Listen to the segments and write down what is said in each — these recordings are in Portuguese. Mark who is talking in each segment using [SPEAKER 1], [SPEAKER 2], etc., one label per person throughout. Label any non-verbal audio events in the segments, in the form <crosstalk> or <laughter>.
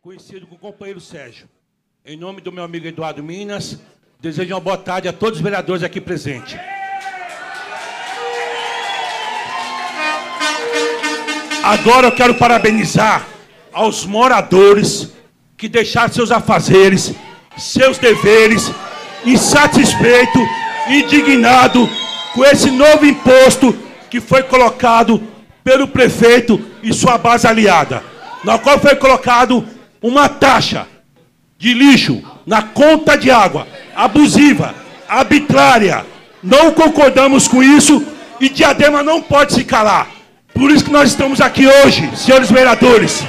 [SPEAKER 1] conhecido como companheiro Sérgio. Em nome do meu amigo Eduardo Minas, desejo uma boa tarde a todos os vereadores aqui presentes. Agora eu quero parabenizar aos moradores que deixaram seus afazeres, seus deveres, insatisfeito, indignado com esse novo imposto que foi colocado pelo prefeito e sua base aliada, na qual foi colocado uma taxa de lixo na conta de água, abusiva, arbitrária. Não concordamos com isso e Diadema não pode se calar. Por isso que nós estamos aqui hoje, senhores vereadores,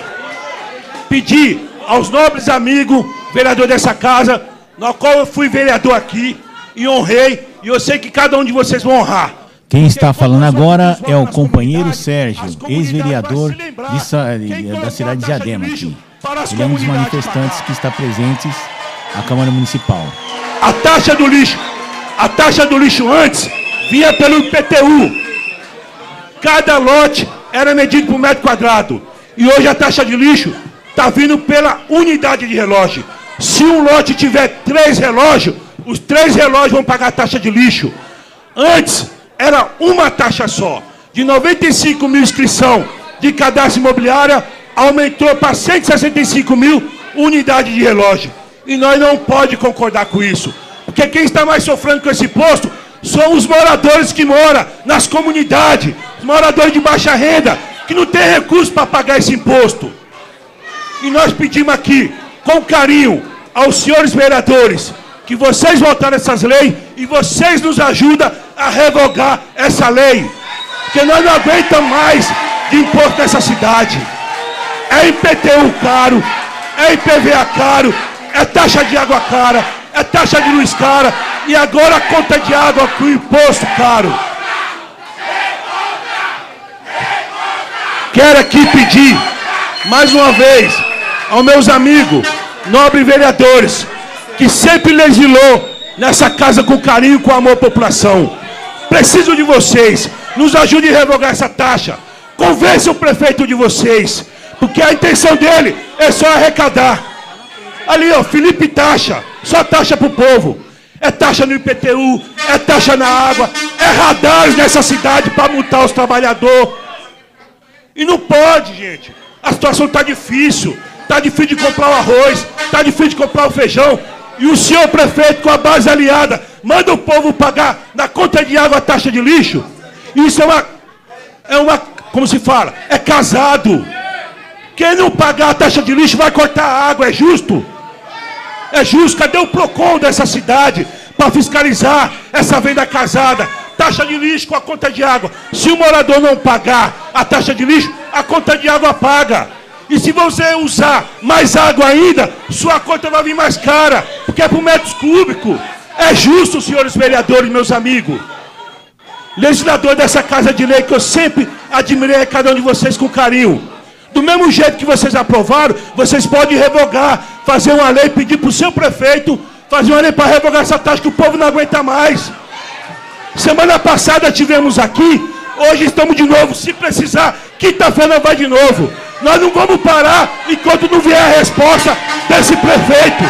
[SPEAKER 1] pedir aos nobres amigos, vereador dessa casa, na qual eu fui vereador aqui e honrei, e eu sei que cada um de vocês vão honrar.
[SPEAKER 2] Quem está falando agora é o companheiro Sérgio, ex-vereador da cidade de Diadema aqui. Ele é um dos manifestantes que está presentes à Câmara Municipal.
[SPEAKER 1] A taxa do lixo, a taxa do lixo antes vinha pelo IPTU. Cada lote era medido por metro quadrado. E hoje a taxa de lixo está vindo pela unidade de relógio. Se um lote tiver três relógios, os três relógios vão pagar a taxa de lixo. Antes era uma taxa só. De 95 mil inscrição de cadastro imobiliária, aumentou para 165 mil unidades de relógio. E nós não pode concordar com isso. Porque quem está mais sofrendo com esse imposto são os moradores que moram nas comunidades, os moradores de baixa renda, que não têm recursos para pagar esse imposto. E nós pedimos aqui, com carinho, aos senhores vereadores, que vocês votaram essas leis e vocês nos ajudam a revogar essa lei. Porque nós não aguentamos mais de imposto nessa cidade. É IPTU caro, é IPVA caro, é taxa de água cara, é taxa de luz cara e agora a conta de água com imposto caro. Quero aqui pedir, mais uma vez, aos meus amigos, nobres vereadores, que sempre legislou nessa casa com carinho, com amor à população. Preciso de vocês, nos ajude a revogar essa taxa. Convença o prefeito de vocês, porque a intenção dele é só arrecadar. Ali, ó, Felipe taxa, só taxa para o povo. É taxa no IPTU, é taxa na água, é radares nessa cidade para multar os trabalhadores. E não pode, gente. A situação está difícil. Está difícil de comprar o arroz, está difícil de comprar o feijão. E o senhor prefeito, com a base aliada, manda o povo pagar na conta de água a taxa de lixo. Isso é uma. É uma. Como se fala? É casado. Quem não pagar a taxa de lixo vai cortar a água, é justo? É justo? Cadê o PROCON dessa cidade para fiscalizar essa venda casada? Taxa de lixo com a conta de água. Se o morador não pagar a taxa de lixo, a conta de água paga. E se você usar mais água ainda, sua conta vai vir mais cara, porque é por metros cúbicos. É justo, senhores vereadores, meus amigos. Legislador dessa casa de lei que eu sempre admirei cada um de vocês com carinho. Do mesmo jeito que vocês aprovaram, vocês podem revogar, fazer uma lei, pedir para o seu prefeito fazer uma lei para revogar essa taxa que o povo não aguenta mais. Semana passada tivemos aqui, hoje estamos de novo. Se precisar, quinta-feira vai de novo. Nós não vamos parar enquanto não vier a resposta desse prefeito.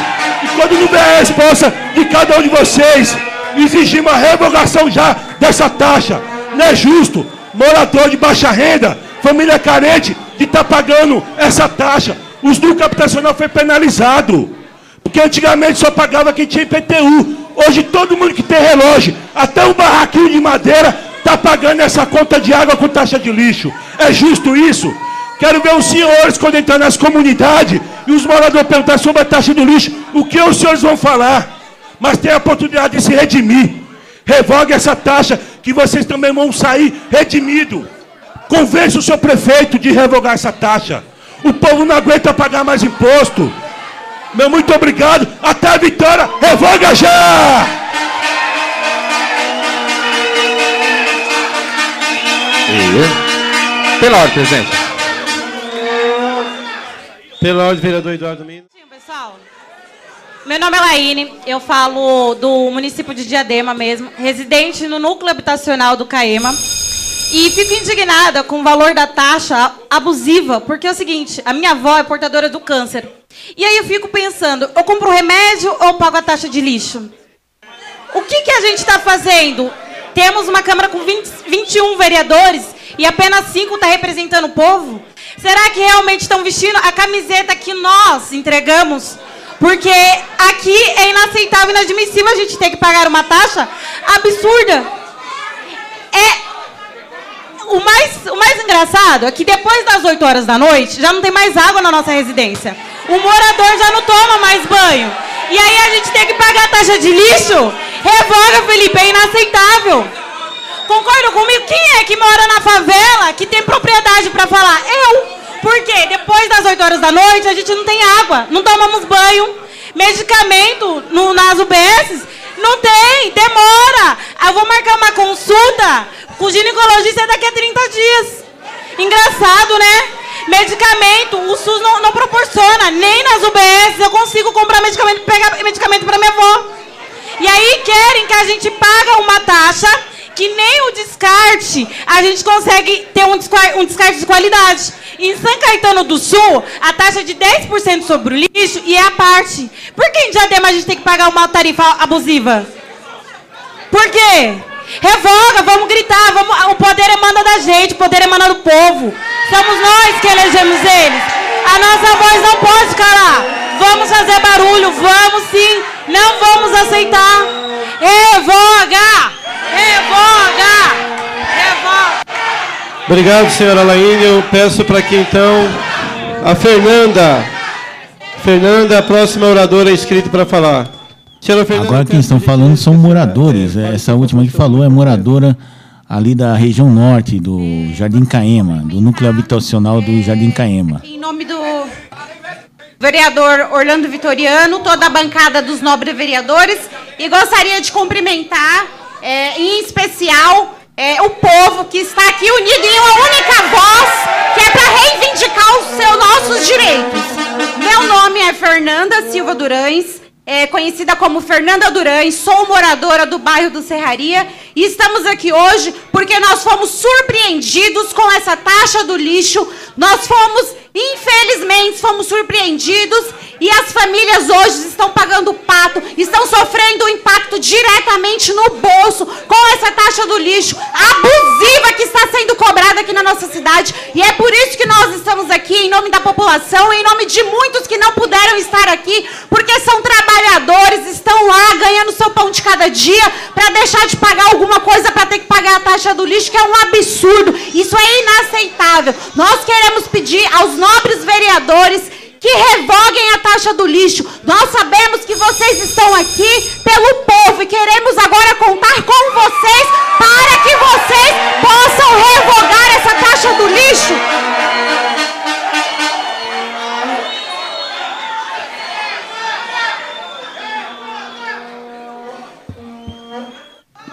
[SPEAKER 1] Enquanto não vier a resposta de cada um de vocês. Exigimos a revogação já dessa taxa. Não é justo. Morador de baixa renda, família carente, de estar tá pagando essa taxa. Os lucros habitacional foi penalizado. Porque antigamente só pagava quem tinha IPTU. Hoje todo mundo que tem relógio, até um barraquinho de madeira, está pagando essa conta de água com taxa de lixo. É justo isso? Quero ver os senhores, quando entrar nas comunidades, e os moradores perguntar sobre a taxa do lixo, o que os senhores vão falar? Mas tem a oportunidade de se redimir. Revogue essa taxa, que vocês também vão sair redimidos. Convença o seu prefeito de revogar essa taxa. O povo não aguenta pagar mais imposto. Meu muito obrigado. Até a vitória. Revoga já!
[SPEAKER 3] Pela ordem, presidente. Pela ordem, vereador Eduardo Minas.
[SPEAKER 4] Sim, pessoal. Meu nome é Laine, eu falo do município de Diadema mesmo, residente no núcleo habitacional do Caema. E fico indignada com o valor da taxa abusiva, porque é o seguinte, a minha avó é portadora do câncer. E aí eu fico pensando, eu compro remédio ou pago a taxa de lixo? O que, que a gente está fazendo? Temos uma Câmara com 20, 21 vereadores e apenas 5 está representando o povo? Será que realmente estão vestindo a camiseta que nós entregamos? Porque aqui é inaceitável e inadmissível a gente ter que pagar uma taxa absurda. É. O mais, o mais engraçado é que depois das 8 horas da noite já não tem mais água na nossa residência. O morador já não toma mais banho. E aí a gente tem que pagar a taxa de lixo? Revoga, Felipe, é inaceitável. Concorda comigo? Quem é que mora na favela que tem propriedade para falar? Eu. Por quê? Depois das 8 horas da noite a gente não tem água, não tomamos banho. Medicamento no, nas UBSs não tem, demora. Eu vou marcar uma consulta com ginecologista daqui a 30 dias. Engraçado, né? Medicamento, o SUS não, não proporciona, nem nas UBS eu consigo comprar medicamento, pegar medicamento para minha avó. E aí querem que a gente paga uma taxa que nem o descarte a gente consegue ter um um descarte de qualidade. Em São Caetano do Sul, a taxa é de 10% sobre o lixo e é a parte. Por que em Diadema a gente tem que pagar uma tarifa abusiva? Por quê? Revoga, vamos gritar, vamos, o poder emana da gente, o poder emana do povo. Somos nós que elegemos eles. A nossa voz não pode calar. Vamos fazer barulho, vamos sim, não vamos aceitar. Revoga! Revoga! Revoga!
[SPEAKER 3] Obrigado, senhora Laine. Eu peço para que então a Fernanda. Fernanda, a próxima oradora inscrita para falar.
[SPEAKER 2] Agora quem estão falando são moradores. Essa última que falou é moradora ali da região norte do Jardim Caema, do núcleo habitacional do Jardim Caema.
[SPEAKER 4] Em nome do vereador Orlando Vitoriano, toda a bancada dos nobres vereadores, e gostaria de cumprimentar, é, em especial, é, o povo que está aqui unido em uma única voz, que é para reivindicar os seus nossos direitos. Meu nome é Fernanda Silva Durães, é, conhecida como Fernanda Durães, sou moradora do bairro do Serraria. E estamos aqui hoje porque nós fomos surpreendidos com essa taxa do lixo, nós fomos, infelizmente, fomos surpreendidos e as famílias hoje estão pagando o pato, estão sofrendo o impacto diretamente no bolso com essa taxa do lixo abusiva que está sendo cobrada aqui na nossa cidade. E é por isso que nós estamos aqui, em nome da população, em nome de muitos que não puderam estar aqui, porque são trabalhadores, estão lá ganhando seu pão de cada dia para deixar de pagar alguma coisa para ter que pagar a taxa do lixo, que é um absurdo. Isso é inaceitável. Nós queremos pedir aos nobres vereadores que revoguem a taxa do lixo. Nós sabemos que vocês estão aqui pelo povo e queremos agora contar com vocês para que vocês possam revogar essa taxa do lixo.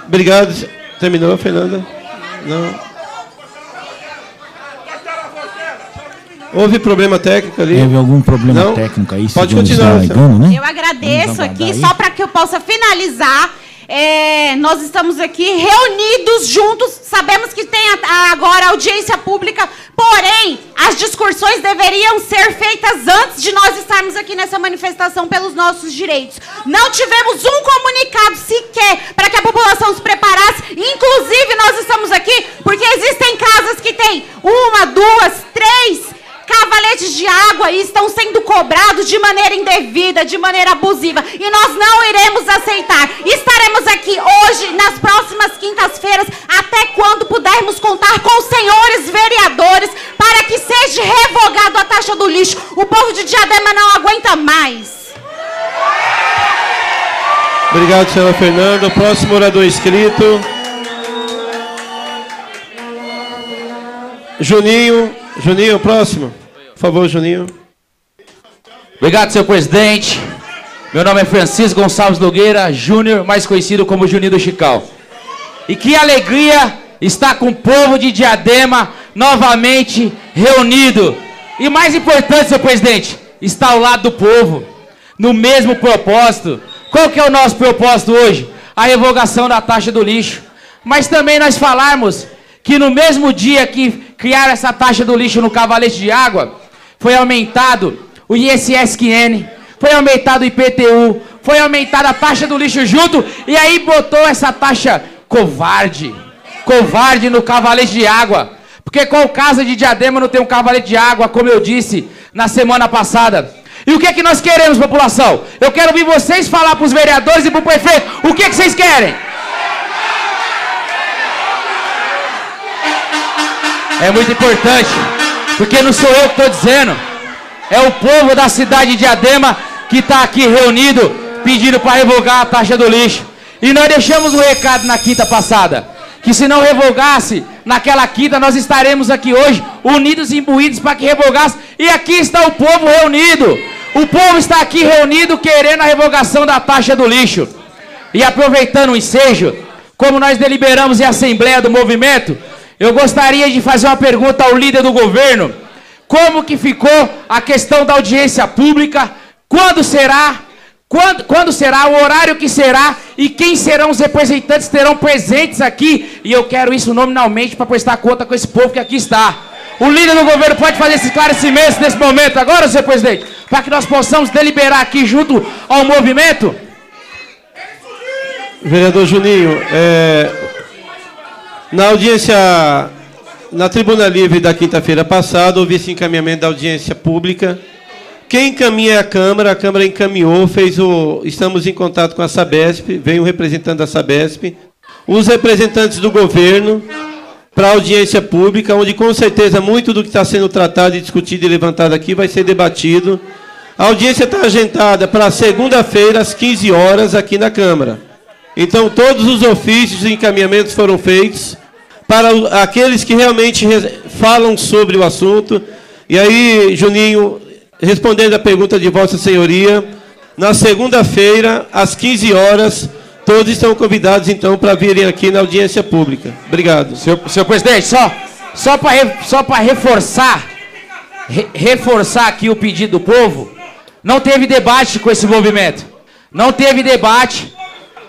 [SPEAKER 3] Obrigado. Terminou, Fernanda? Não. Houve problema técnico ali?
[SPEAKER 2] Teve algum problema Não? técnico aí?
[SPEAKER 3] Pode continuar.
[SPEAKER 2] Ligando,
[SPEAKER 4] né? Eu agradeço aqui, só para que eu possa finalizar. É, nós estamos aqui reunidos juntos. Sabemos que tem a, agora audiência pública, porém, as discussões deveriam ser feitas antes de nós estarmos aqui nessa manifestação pelos nossos direitos. Não tivemos um comunicado sequer para que a população se preparasse. Inclusive, nós estamos aqui porque existem casas que têm uma, duas, três cavaletes de água estão sendo cobrados de maneira indevida, de maneira abusiva. E nós não iremos aceitar. Estaremos aqui hoje, nas próximas quintas-feiras, até quando pudermos contar com os senhores vereadores para que seja revogado a taxa do lixo. O povo de Diadema não aguenta mais.
[SPEAKER 3] Obrigado, senhora Fernanda. Próximo orador inscrito. Juninho. Juninho, próximo. Por favor, Juninho.
[SPEAKER 5] Obrigado, senhor presidente. Meu nome é Francisco Gonçalves Nogueira Júnior, mais conhecido como Juninho do Chical. E que alegria estar com o povo de Diadema novamente reunido. E mais importante, senhor presidente, estar ao lado do povo, no mesmo propósito. Qual que é o nosso propósito hoje? A revogação da taxa do lixo. Mas também nós falarmos que no mesmo dia que criaram essa taxa do lixo no cavalete de água, foi aumentado o ISSQN, foi aumentado o IPTU, foi aumentada a taxa do lixo junto, e aí botou essa taxa covarde, covarde no cavalete de água. Porque qual casa de diadema não tem um cavalete de água, como eu disse na semana passada? E o que é que nós queremos, população? Eu quero ouvir vocês falar para os vereadores e para o prefeito. O que é que vocês querem? É muito importante, porque não sou eu que estou dizendo. É o povo da cidade de Diadema que está aqui reunido, pedindo para revogar a taxa do lixo. E nós deixamos um recado na quinta passada, que se não revogasse naquela quinta, nós estaremos aqui hoje, unidos e imbuídos para que revogasse. E aqui está o povo reunido. O povo está aqui reunido querendo a revogação da taxa do lixo. E aproveitando o ensejo, como nós deliberamos em assembleia do movimento, eu gostaria de fazer uma pergunta ao líder do governo. Como que ficou a questão da audiência pública? Quando será? Quando, quando será? O horário que será? E quem serão os representantes terão presentes aqui? E eu quero isso nominalmente para prestar conta com esse povo que aqui está. O líder do governo pode fazer esse esclarecimento nesse momento agora, senhor presidente? Para que nós possamos deliberar aqui junto ao movimento?
[SPEAKER 3] Vereador Juninho, é, na audiência na Tribuna Livre da quinta-feira passada, houve esse encaminhamento da audiência pública. Quem encaminha é a Câmara, a Câmara encaminhou, fez o. Estamos em contato com a Sabesp, veio um representante da Sabesp, os representantes do governo para a audiência pública, onde com certeza muito do que está sendo tratado e discutido e levantado aqui vai ser debatido. A audiência está agendada para segunda-feira, às 15 horas, aqui na Câmara. Então, todos os ofícios e encaminhamentos foram feitos para aqueles que realmente falam sobre o assunto. E aí, Juninho, respondendo a pergunta de Vossa Senhoria, na segunda-feira, às 15 horas, todos estão convidados, então, para virem aqui na audiência pública. Obrigado.
[SPEAKER 5] Senhor, senhor presidente, só, só para só reforçar, re, reforçar aqui o pedido do povo, não teve debate com esse movimento. Não teve debate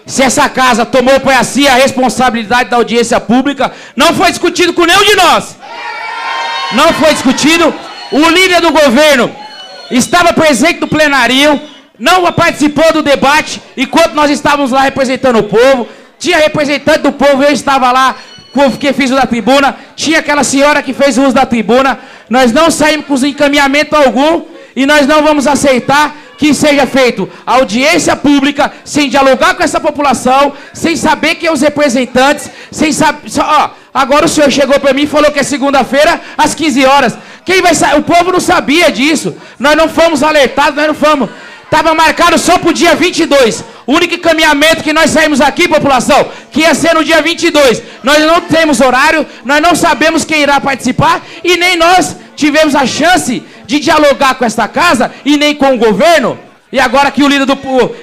[SPEAKER 5] se essa casa tomou para si a responsabilidade da audiência pública, não foi discutido com nenhum de nós. Não foi discutido. O líder do governo estava presente no plenário, não participou do debate, enquanto nós estávamos lá representando o povo. Tinha representante do povo, eu estava lá, que fiz o da tribuna. Tinha aquela senhora que fez o uso da tribuna. Nós não saímos com encaminhamento algum e nós não vamos aceitar que seja feito audiência pública, sem dialogar com essa população, sem saber quem são os representantes, sem saber. Ó, agora o senhor chegou para mim e falou que é segunda-feira, às 15 horas. Quem vai O povo não sabia disso. Nós não fomos alertados, nós não fomos. Estava marcado só para o dia 22. O único encaminhamento que nós saímos aqui, população, que ia ser no dia 22. Nós não temos horário, nós não sabemos quem irá participar e nem nós tivemos a chance de dialogar com esta casa e nem com o governo, e agora que o líder do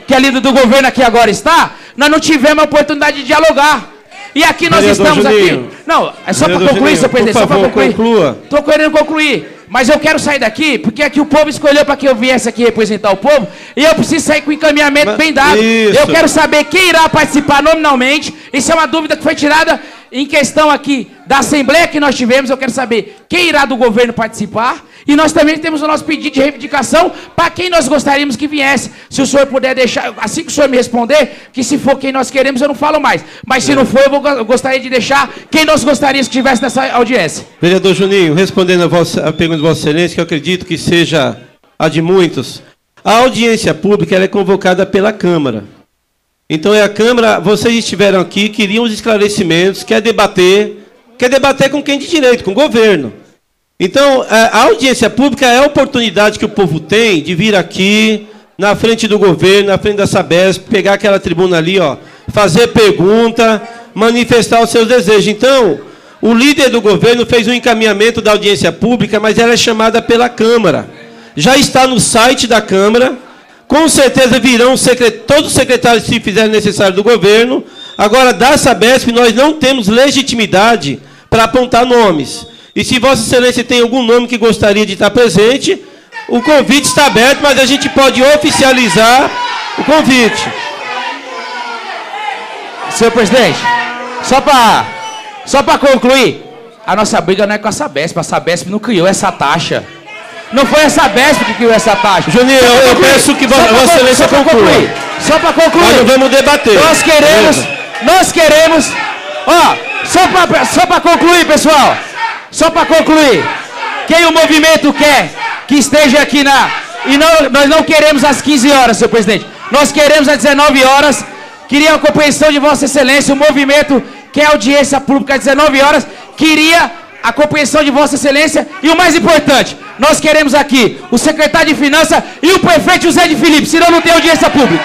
[SPEAKER 5] que a líder do governo aqui agora está, nós não tivemos a oportunidade de dialogar. E aqui nós
[SPEAKER 3] Vereador
[SPEAKER 5] estamos
[SPEAKER 3] Juninho.
[SPEAKER 5] aqui. Não, é só para concluir,
[SPEAKER 3] Juninho,
[SPEAKER 5] senhor presidente, só para concluir.
[SPEAKER 3] conclua.
[SPEAKER 5] Estou querendo concluir. Mas eu quero sair daqui, porque aqui o povo escolheu para que eu viesse aqui representar o povo, e eu preciso sair com o encaminhamento
[SPEAKER 3] Mas-
[SPEAKER 5] bem dado.
[SPEAKER 3] isso.
[SPEAKER 5] Eu quero saber quem irá participar nominalmente. Isso é uma dúvida que foi tirada em questão aqui da Assembleia que nós tivemos. Eu quero saber quem irá do governo participar. E nós também temos o nosso pedido de reivindicação para quem nós gostaríamos que viesse. Se o senhor puder deixar, assim que o senhor me responder, que se for quem nós queremos, eu não falo mais. Mas se não for, eu, vou, eu gostaria de deixar quem nós gostaríamos que tivesse nessa audiência.
[SPEAKER 3] Vereador Juninho, respondendo a, vossa, a pergunta de Vossa Excelência, que eu acredito que seja a de muitos, a audiência pública é convocada pela Câmara. Então é a Câmara, vocês estiveram aqui, queriam os esclarecimentos, quer debater, quer debater com quem de direito, com o governo. Então, a audiência pública é a oportunidade que o povo tem de vir aqui, na frente do governo, na frente da Sabesp, pegar aquela tribuna ali, ó, fazer pergunta, manifestar os seus desejos. Então, o líder do governo fez um encaminhamento da audiência pública, mas ela é chamada pela Câmara. Já está no site da Câmara. Com certeza virão todos os secretários, se fizerem necessário, do governo. Agora, da Sabesp, nós não temos legitimidade para apontar nomes. E se Vossa Excelência tem algum nome que gostaria de estar presente, o convite está aberto, mas a gente pode oficializar o convite.
[SPEAKER 5] Senhor presidente, só para só concluir, a nossa briga não é com a Sabesp, a Sabesp não criou essa taxa. Não foi essa Sabesp que criou essa taxa.
[SPEAKER 3] Juninho, eu, eu peço que Vossa Excelência conclua.
[SPEAKER 5] Só para concluir.
[SPEAKER 3] Nós não vamos debater.
[SPEAKER 5] Nós queremos, nós queremos, ó, só para só para concluir, pessoal. Só para concluir. Quem o movimento quer que esteja aqui na e não, nós não queremos às 15 horas, senhor presidente. Nós queremos às 19 horas. Queria a compreensão de Vossa Excelência. O movimento quer audiência pública às 19 horas. Queria a compreensão de Vossa Excelência. E o mais importante, nós queremos aqui o secretário de Finanças e o prefeito José de Felipe, senão não tem audiência pública.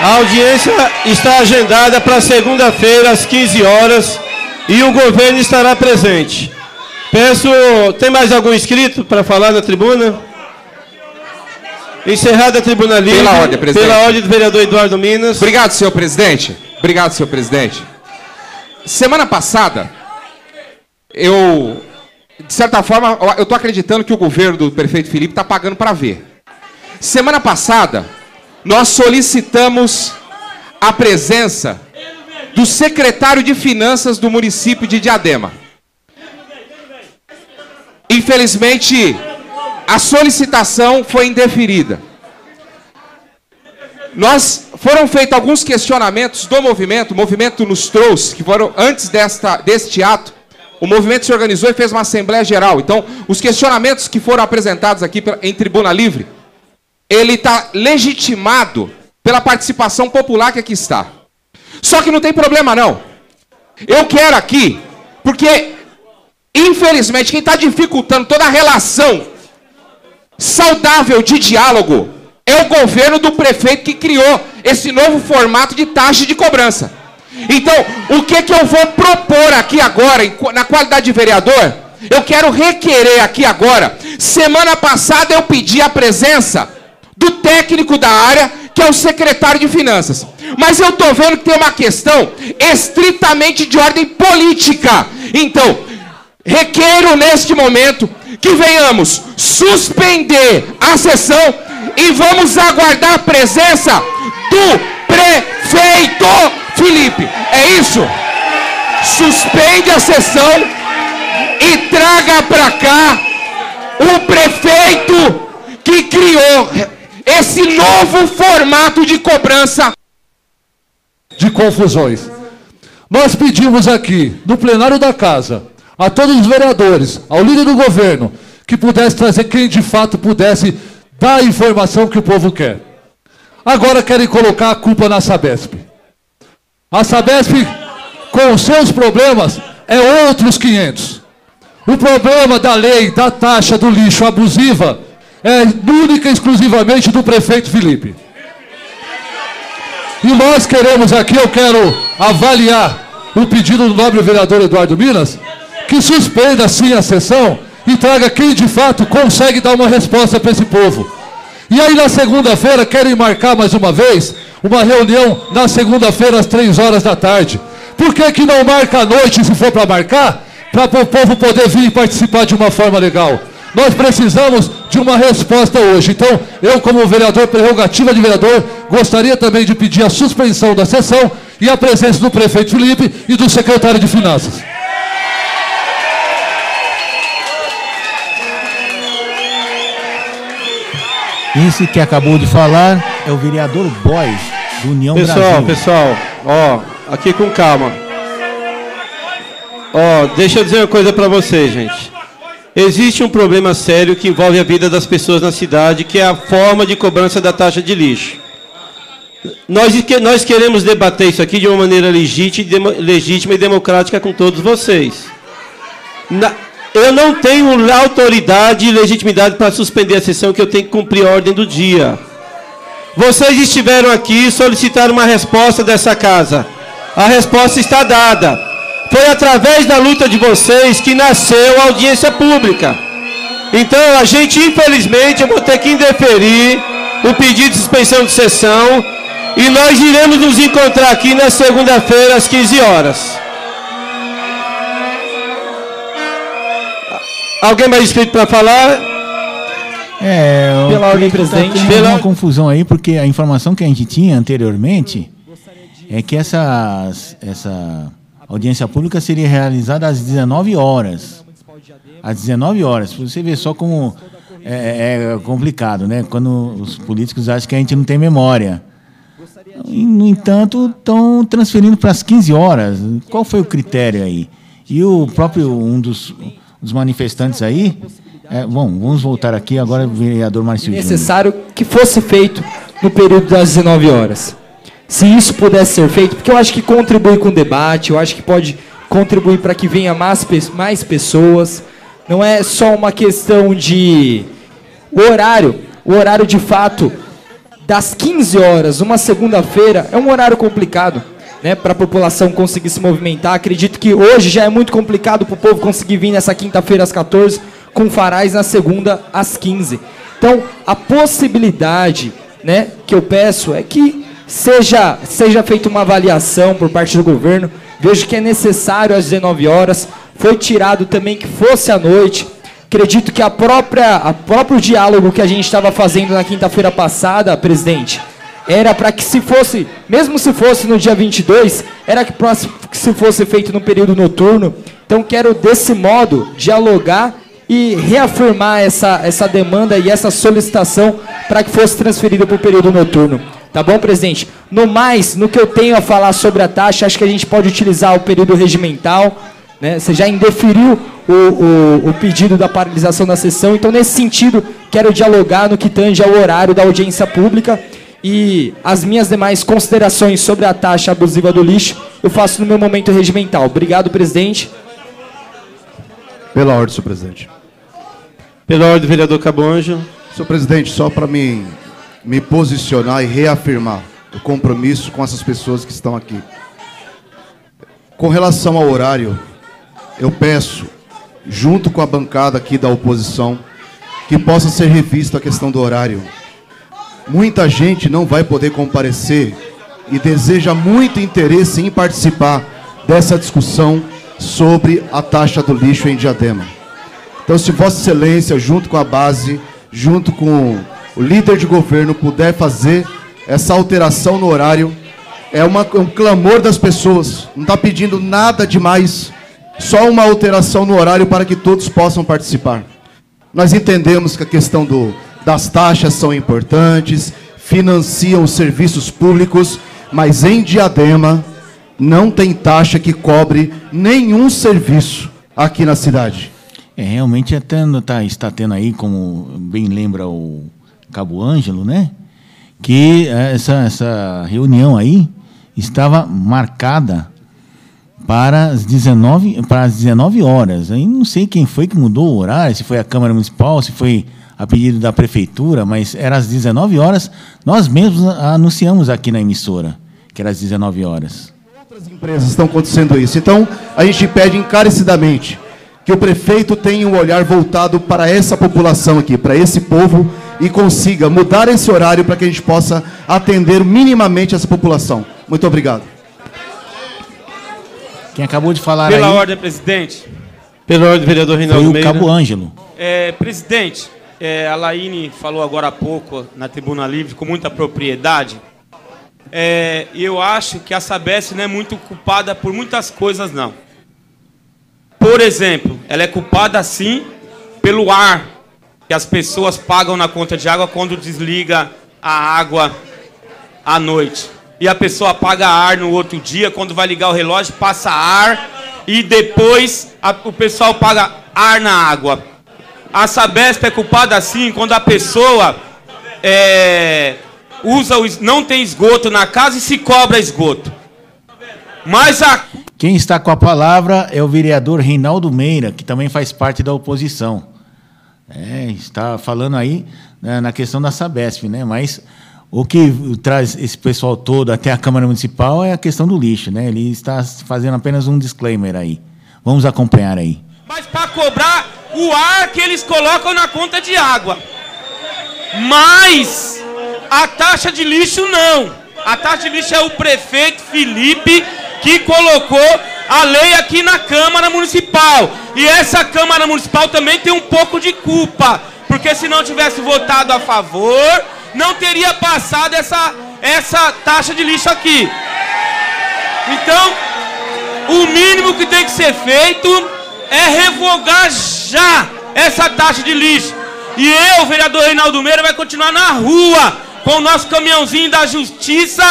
[SPEAKER 3] A audiência está agendada para segunda-feira, às 15 horas, e o governo estará presente. Peço. Tem mais algum inscrito para falar na tribuna? Encerrada a tribuna livre.
[SPEAKER 6] Pela ordem, presidente.
[SPEAKER 3] Pela ordem do vereador Eduardo Minas.
[SPEAKER 6] Obrigado, senhor presidente. Obrigado, senhor presidente. Semana passada, eu, de certa forma, eu estou acreditando que o governo do prefeito Felipe está pagando para ver. Semana passada, nós solicitamos a presença do secretário de Finanças do município de Diadema. Infelizmente, a solicitação foi indeferida. Nós foram feitos alguns questionamentos do movimento, o movimento nos trouxe, que foram antes desta, deste ato, o movimento se organizou e fez uma assembleia geral. Então, os questionamentos que foram apresentados aqui em tribuna livre, ele está legitimado pela participação popular que aqui está. Só que não tem problema não. Eu quero aqui, porque infelizmente quem está dificultando toda a relação saudável de diálogo é o governo do prefeito que criou esse novo formato de taxa de cobrança. Então, o que, que eu vou propor aqui agora, na qualidade de vereador? Eu quero requerer aqui agora. Semana passada eu pedi a presença do técnico da área, que é o secretário de Finanças. Mas eu estou vendo que tem uma questão estritamente de ordem política. Então, requeiro neste momento que venhamos suspender a sessão e vamos aguardar a presença do prefeito Felipe. É isso? Suspende a sessão e traga para cá o prefeito que criou esse novo formato de cobrança
[SPEAKER 7] de confusões. Nós pedimos aqui, no plenário da casa, a todos os vereadores, ao líder do governo, que pudesse trazer quem de fato pudesse dar a informação que o povo quer. Agora querem colocar a culpa na Sabesp. A Sabesp, com os seus problemas, é outros 500. O problema da lei, da taxa do lixo abusiva, é única e exclusivamente do prefeito Felipe. E nós queremos aqui, eu quero avaliar o pedido do nobre vereador Eduardo Minas, que suspenda sim a sessão e traga quem de fato consegue dar uma resposta para esse povo. E aí na segunda-feira querem marcar mais uma vez uma reunião na segunda-feira às três horas da tarde. Por que, que não marca à noite se for para marcar? Para o povo poder vir participar de uma forma legal. Nós precisamos de uma resposta hoje. Então, eu, como vereador, prerrogativa de vereador, gostaria também de pedir a suspensão da sessão e a presença do prefeito Felipe e do secretário de Finanças.
[SPEAKER 2] Esse que acabou de falar é o vereador Boys, do União
[SPEAKER 3] pessoal,
[SPEAKER 2] Brasil.
[SPEAKER 3] Pessoal, pessoal, ó, aqui com calma. Ó, deixa eu dizer uma coisa para vocês, gente. Existe um problema sério que envolve a vida das pessoas na cidade, que é a forma de cobrança da taxa de lixo. Nós, nós queremos debater isso aqui de uma maneira legítima e democrática com todos vocês. Eu não tenho autoridade e legitimidade para suspender a sessão, que eu tenho que cumprir a ordem do dia. Vocês estiveram aqui e solicitaram uma resposta dessa casa. A resposta está dada. Foi através da luta de vocês que nasceu a audiência pública. Então, a gente, infelizmente, eu vou ter que indeferir o pedido de suspensão de sessão e nós iremos nos encontrar aqui na segunda-feira às 15 horas. Alguém mais inscrito para falar?
[SPEAKER 2] É,
[SPEAKER 3] pela ordem
[SPEAKER 2] presidente. Tem pela... uma confusão aí, porque a informação que a gente tinha anteriormente é que essa, essa audiência pública seria realizada às 19 horas. Às 19 horas. Você vê só como é, é complicado, né? Quando os políticos acham que a gente não tem memória. No entanto, estão transferindo para as 15 horas. Qual foi o critério aí? E o próprio um dos, dos manifestantes aí. É, bom, vamos voltar aqui agora, vereador Márcio
[SPEAKER 8] Necessário que fosse feito no período das 19 horas. Se isso pudesse ser feito, porque eu acho que contribui com o debate, eu acho que pode contribuir para que venha mais, mais pessoas. Não é só uma questão de o horário. O horário de fato das 15 horas, uma segunda-feira, é um horário complicado. Né, para a população conseguir se movimentar. Acredito que hoje já é muito complicado para o povo conseguir vir nessa quinta-feira às 14, com farais na segunda às 15. Então, a possibilidade né, que eu peço é que seja, seja feita uma avaliação por parte do governo. Vejo que é necessário às 19 horas. Foi tirado também que fosse à noite. Acredito que a própria, a próprio diálogo que a gente estava fazendo na quinta-feira passada, presidente, era para que se fosse, mesmo se fosse no dia 22, era que, que se fosse feito no período noturno. Então quero desse modo dialogar e reafirmar essa, essa demanda e essa solicitação para que fosse transferido para o período noturno. Tá bom, presidente? No mais, no que eu tenho a falar sobre a taxa, acho que a gente pode utilizar o período regimental. Né? Você já indeferiu o, o, o, pedido da paralisação da sessão. Então, nesse sentido, quero dialogar no que tange ao horário da audiência pública e as minhas demais considerações sobre a taxa abusiva do lixo eu faço no meu momento regimental. Obrigado, presidente.
[SPEAKER 9] Pela ordem, senhor presidente.
[SPEAKER 3] Pela ordem, vereador Cabonjo.
[SPEAKER 9] Senhor presidente, só para me, me posicionar e reafirmar o compromisso com essas pessoas que estão aqui. Com relação ao horário, eu peço junto com a bancada aqui da oposição, que possa ser revista a questão do horário. Muita gente não vai poder comparecer e deseja muito interesse em participar dessa discussão sobre a taxa do lixo em Diadema. Então, se Vossa Excelência, junto com a base, junto com o líder de governo, puder fazer essa alteração no horário, é uma, um clamor das pessoas. Não está pedindo nada demais só uma alteração no horário para que todos possam participar. Nós entendemos que a questão do, das taxas são importantes, financiam os serviços públicos, mas em Diadema não tem taxa que cobre nenhum serviço aqui na cidade.
[SPEAKER 2] É, realmente até tá, está tendo aí, como bem lembra o Cabo Ângelo, né? Que essa, essa reunião aí estava marcada para as 19, para as 19 horas. Aí não sei quem foi que mudou o horário, se foi a Câmara Municipal, se foi a pedido da Prefeitura, mas era às 19 horas. Nós mesmos anunciamos aqui na emissora que era às 19 horas.
[SPEAKER 9] Outras empresas estão acontecendo isso. Então, a gente pede encarecidamente que o prefeito tenha um olhar voltado para essa população aqui, para esse povo, e consiga mudar esse horário para que a gente possa atender minimamente essa população. Muito obrigado.
[SPEAKER 2] Quem acabou de falar
[SPEAKER 10] Pela
[SPEAKER 2] aí...
[SPEAKER 10] ordem, presidente.
[SPEAKER 3] Pela ordem, vereador Reinaldo
[SPEAKER 2] Foi o
[SPEAKER 3] Meira.
[SPEAKER 2] Cabo Ângelo.
[SPEAKER 10] É, presidente, é, a Laine falou agora há pouco na Tribuna Livre com muita propriedade. É, e eu acho que a Sabesp não é muito culpada por muitas coisas, não. Por exemplo, ela é culpada, sim, pelo ar que as pessoas pagam na conta de água quando desliga a água à noite e a pessoa apaga ar no outro dia, quando vai ligar o relógio, passa ar e depois a, o pessoal paga ar na água. A Sabesp é culpada assim quando a pessoa é, usa o, não tem esgoto na casa e se cobra esgoto. Mas a
[SPEAKER 2] quem está com a palavra é o vereador Reinaldo Meira, que também faz parte da oposição. É, está falando aí né, na questão da Sabesp, né? Mas o que traz esse pessoal todo até a Câmara Municipal é a questão do lixo, né? Ele está fazendo apenas um disclaimer aí. Vamos acompanhar aí.
[SPEAKER 10] Mas para cobrar o ar que eles colocam na conta de água. Mas a taxa de lixo não. A taxa de lixo é o prefeito Felipe que colocou a lei aqui na Câmara Municipal. E essa Câmara Municipal também tem um pouco de culpa. Porque se não tivesse votado a favor, não teria passado essa, essa taxa de lixo aqui. Então, o mínimo que tem que ser feito é revogar já essa taxa de lixo. E eu, vereador Reinaldo Meira, vai continuar na rua com o nosso caminhãozinho da justiça,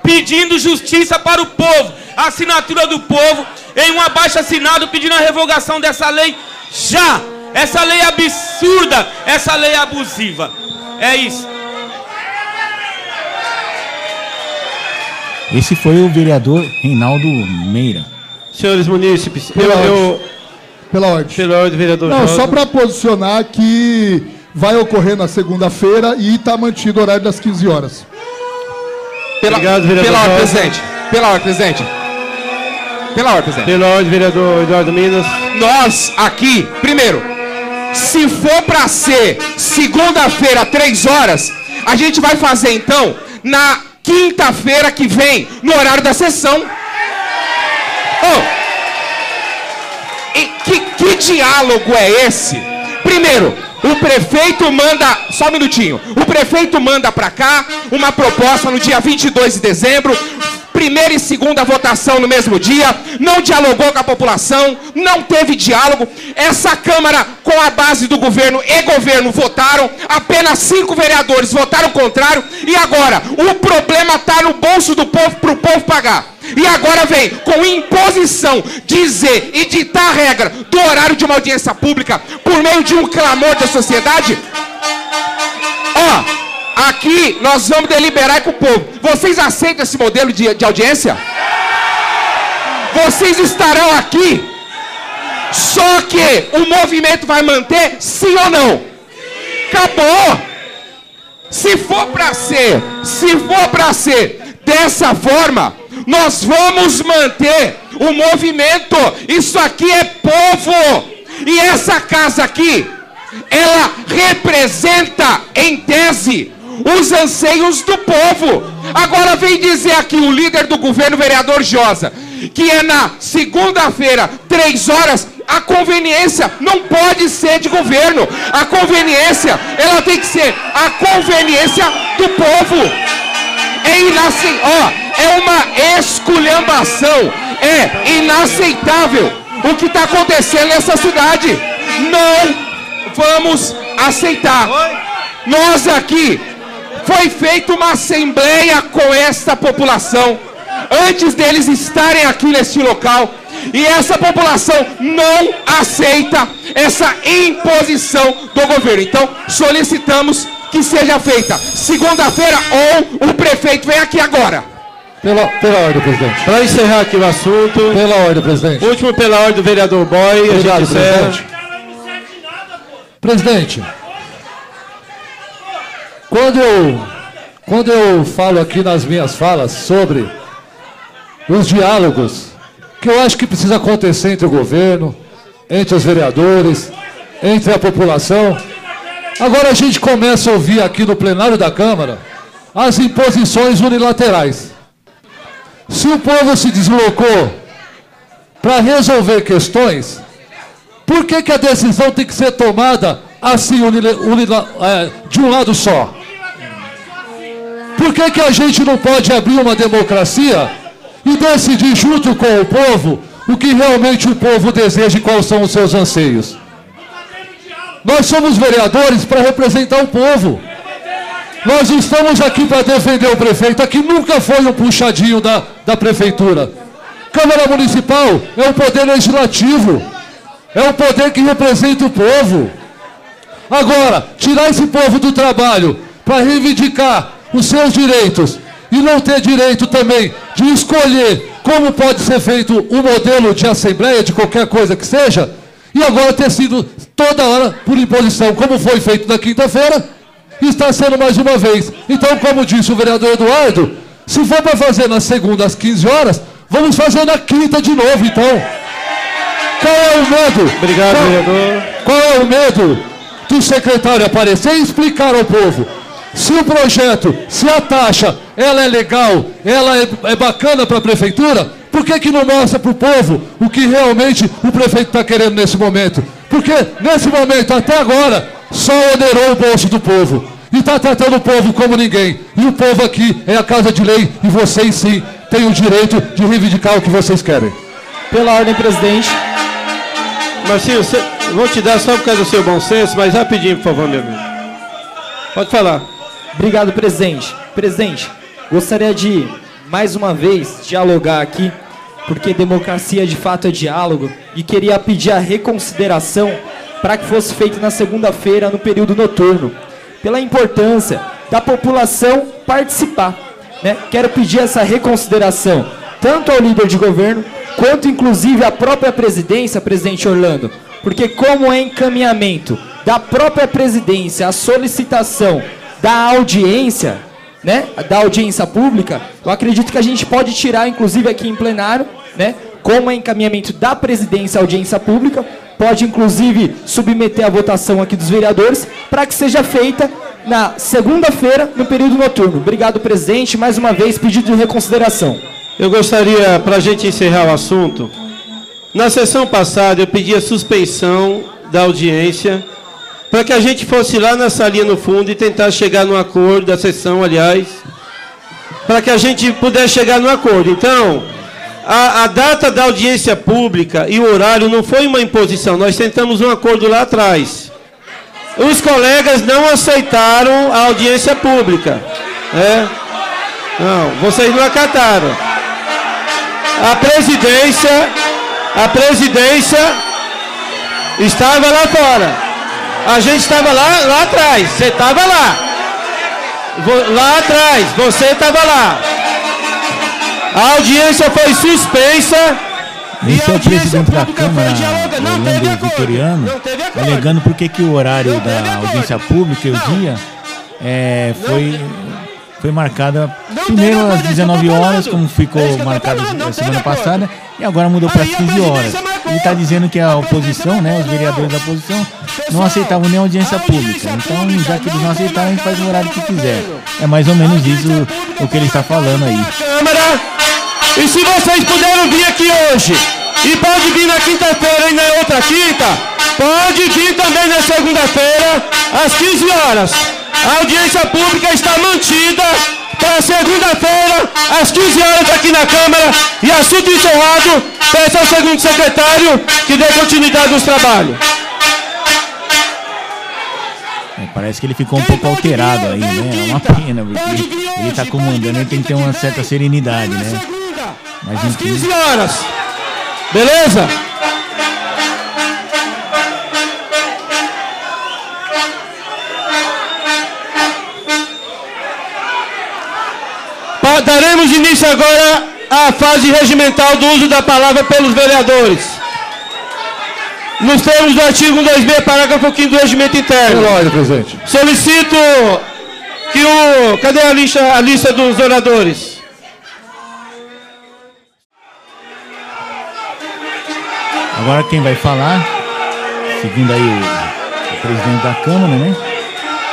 [SPEAKER 10] pedindo justiça para o povo. A assinatura do povo em um abaixo assinado pedindo a revogação dessa lei já. Essa lei é absurda, essa lei é abusiva. É isso.
[SPEAKER 2] Esse foi o vereador Reinaldo Meira.
[SPEAKER 3] Senhores munícipes,
[SPEAKER 7] Pela
[SPEAKER 3] eu,
[SPEAKER 7] Pela ordem.
[SPEAKER 3] pela ordem, vereador
[SPEAKER 7] Não, só para posicionar que vai ocorrer na segunda-feira e está mantido o horário das 15 horas.
[SPEAKER 6] Pela,
[SPEAKER 3] Obrigado, vereador
[SPEAKER 6] pela ordem, presidente. Pela ordem, presidente. Pela ordem, presidente.
[SPEAKER 3] Pela ordem, vereador Eduardo Minas.
[SPEAKER 6] Nós aqui, primeiro, se for para ser segunda-feira, três horas, a gente vai fazer então na quinta-feira que vem, no horário da sessão. Oh, e que, que diálogo é esse? Primeiro, o prefeito manda, só um minutinho, o prefeito manda para cá uma proposta no dia 22 de dezembro, primeira e segunda votação no mesmo dia, não dialogou com a população, não teve diálogo. Essa Câmara, com a base do governo e governo, votaram, apenas cinco vereadores votaram contrário, e agora o problema está no bolso do povo para o povo pagar. E agora vem com imposição dizer e ditar a regra do horário de uma audiência pública por meio de um clamor da sociedade. Ó, aqui nós vamos deliberar com o povo. Vocês aceitam esse modelo de, de audiência? Vocês estarão aqui. Só que o movimento vai manter, sim ou não? Acabou. Se for para ser, se for para ser dessa forma, nós vamos manter o movimento. Isso aqui é povo. E essa casa aqui, ela representa, em tese, os anseios do povo. Agora vem dizer aqui o líder do governo, vereador Josa, que é na segunda-feira, três horas, a conveniência não pode ser de governo. A conveniência, ela tem que ser a conveniência do povo. É inaceitável, ó, é uma esculhambação, é inaceitável o que está acontecendo nessa cidade. Não vamos aceitar. Nós aqui foi feita uma assembleia com esta população antes deles estarem aqui neste local. E essa população não aceita essa imposição do governo. Então, solicitamos que seja feita segunda-feira ou o prefeito vem aqui agora.
[SPEAKER 7] Pela, pela ordem, presidente.
[SPEAKER 3] Para encerrar aqui o assunto,
[SPEAKER 7] Pela ordem, presidente.
[SPEAKER 3] último pela ordem do vereador Boy, a
[SPEAKER 7] Obrigado,
[SPEAKER 3] gente encerra.
[SPEAKER 7] presidente. Quando eu, quando eu falo aqui nas minhas falas sobre os diálogos que eu acho que precisa acontecer entre o governo, entre os vereadores, entre a população, agora a gente começa a ouvir aqui no plenário da Câmara as imposições unilaterais. Se o povo se deslocou para resolver questões, por que, que a decisão tem que ser tomada assim, é, de um lado só? Por que, que a gente não pode abrir uma democracia e decidir junto com o povo o que realmente o povo deseja e quais são os seus anseios? Nós somos vereadores para representar o povo. Nós estamos aqui para defender o prefeito. Aqui nunca foi um puxadinho da, da prefeitura. Câmara Municipal é o poder legislativo. É o poder que representa o povo. Agora, tirar esse povo do trabalho para reivindicar os seus direitos e não ter direito também de escolher como pode ser feito o modelo de assembleia, de qualquer coisa que seja, e agora ter sido toda hora por imposição, como foi feito na quinta-feira, está sendo mais uma vez. Então, como disse o vereador Eduardo, se for para fazer na segunda às 15 horas, vamos fazer na quinta de novo, então. Qual é o medo?
[SPEAKER 3] Obrigado,
[SPEAKER 7] qual,
[SPEAKER 3] vereador.
[SPEAKER 7] Qual é o medo do secretário aparecer e explicar ao povo? Se o projeto, se a taxa, ela é legal, ela é, é bacana para a prefeitura, por que, que não mostra para o povo o que realmente o prefeito está querendo nesse momento? Porque nesse momento, até agora, só onerou o bolso do povo. E está tratando o povo como ninguém. E o povo aqui é a casa de lei e vocês sim têm o direito de reivindicar o que vocês querem.
[SPEAKER 8] Pela ordem, presidente.
[SPEAKER 3] Marcinho, vou te dar só por causa do seu bom senso, mas rapidinho, por favor, meu amigo. Pode falar.
[SPEAKER 8] Obrigado, presidente. Presidente, gostaria de, mais uma vez, dialogar aqui, porque democracia de fato é diálogo, e queria pedir a reconsideração para que fosse feito na segunda-feira, no período noturno, pela importância da população participar. Né? Quero pedir essa reconsideração, tanto ao líder de governo, quanto inclusive à própria presidência, presidente Orlando, porque como é encaminhamento da própria presidência a solicitação da audiência, né, da audiência pública, eu acredito que a gente pode tirar, inclusive aqui em plenário, né, como é encaminhamento da presidência à audiência pública, pode inclusive submeter a votação aqui dos vereadores, para que seja feita na segunda-feira, no período noturno. Obrigado, presidente. Mais uma vez, pedido de reconsideração.
[SPEAKER 3] Eu gostaria, para a gente encerrar o assunto, na sessão passada eu pedi a suspensão da audiência para que a gente fosse lá na salinha no fundo e tentar chegar no acordo da sessão, aliás, para que a gente pudesse chegar no acordo. Então, a, a, data da audiência pública e o horário não foi uma imposição, nós tentamos um acordo lá atrás. Os colegas não aceitaram a audiência pública. É? Não, vocês não acataram. A presidência, a presidência estava lá fora. A gente estava lá, lá atrás. Você estava lá. Lá atrás. Você estava lá. A audiência foi suspensa.
[SPEAKER 2] Esse é o presidente da Câmara, Orlando Vitoriano, alegando porque que o horário da audiência pública e o dia é, foi, foi marcada primeiro às 19 horas, como ficou marcado na semana passada, e agora mudou para as 15 horas. Ele está dizendo que a oposição, né, os vereadores da oposição, não aceitavam nem audiência pública. Então, já que eles não aceitaram, a gente faz o horário que quiser. É mais ou menos isso o que ele está falando aí.
[SPEAKER 3] Câmara, e se vocês puderam vir aqui hoje, e pode vir na quinta-feira e na outra quinta, pode vir também na segunda-feira, às 15 horas. A audiência pública está mantida para segunda-feira, às 15 horas aqui na Câmara, e assunto encerrado, peço ao segundo secretário que dê continuidade nos trabalhos.
[SPEAKER 2] É, parece que ele ficou um pouco alterado aí, né? É uma pena, porque ele está comandando, ele tem que ter uma certa serenidade, né?
[SPEAKER 3] Mas às 15 horas. Beleza? Agora à fase regimental do uso da palavra pelos vereadores. Nos termos do artigo 2b, parágrafo 5 do regimento interno.
[SPEAKER 7] Ordem, presidente.
[SPEAKER 3] Solicito que o. Cadê a lista, a lista dos oradores?
[SPEAKER 2] Agora quem vai falar, segundo aí o, o presidente da Câmara, né?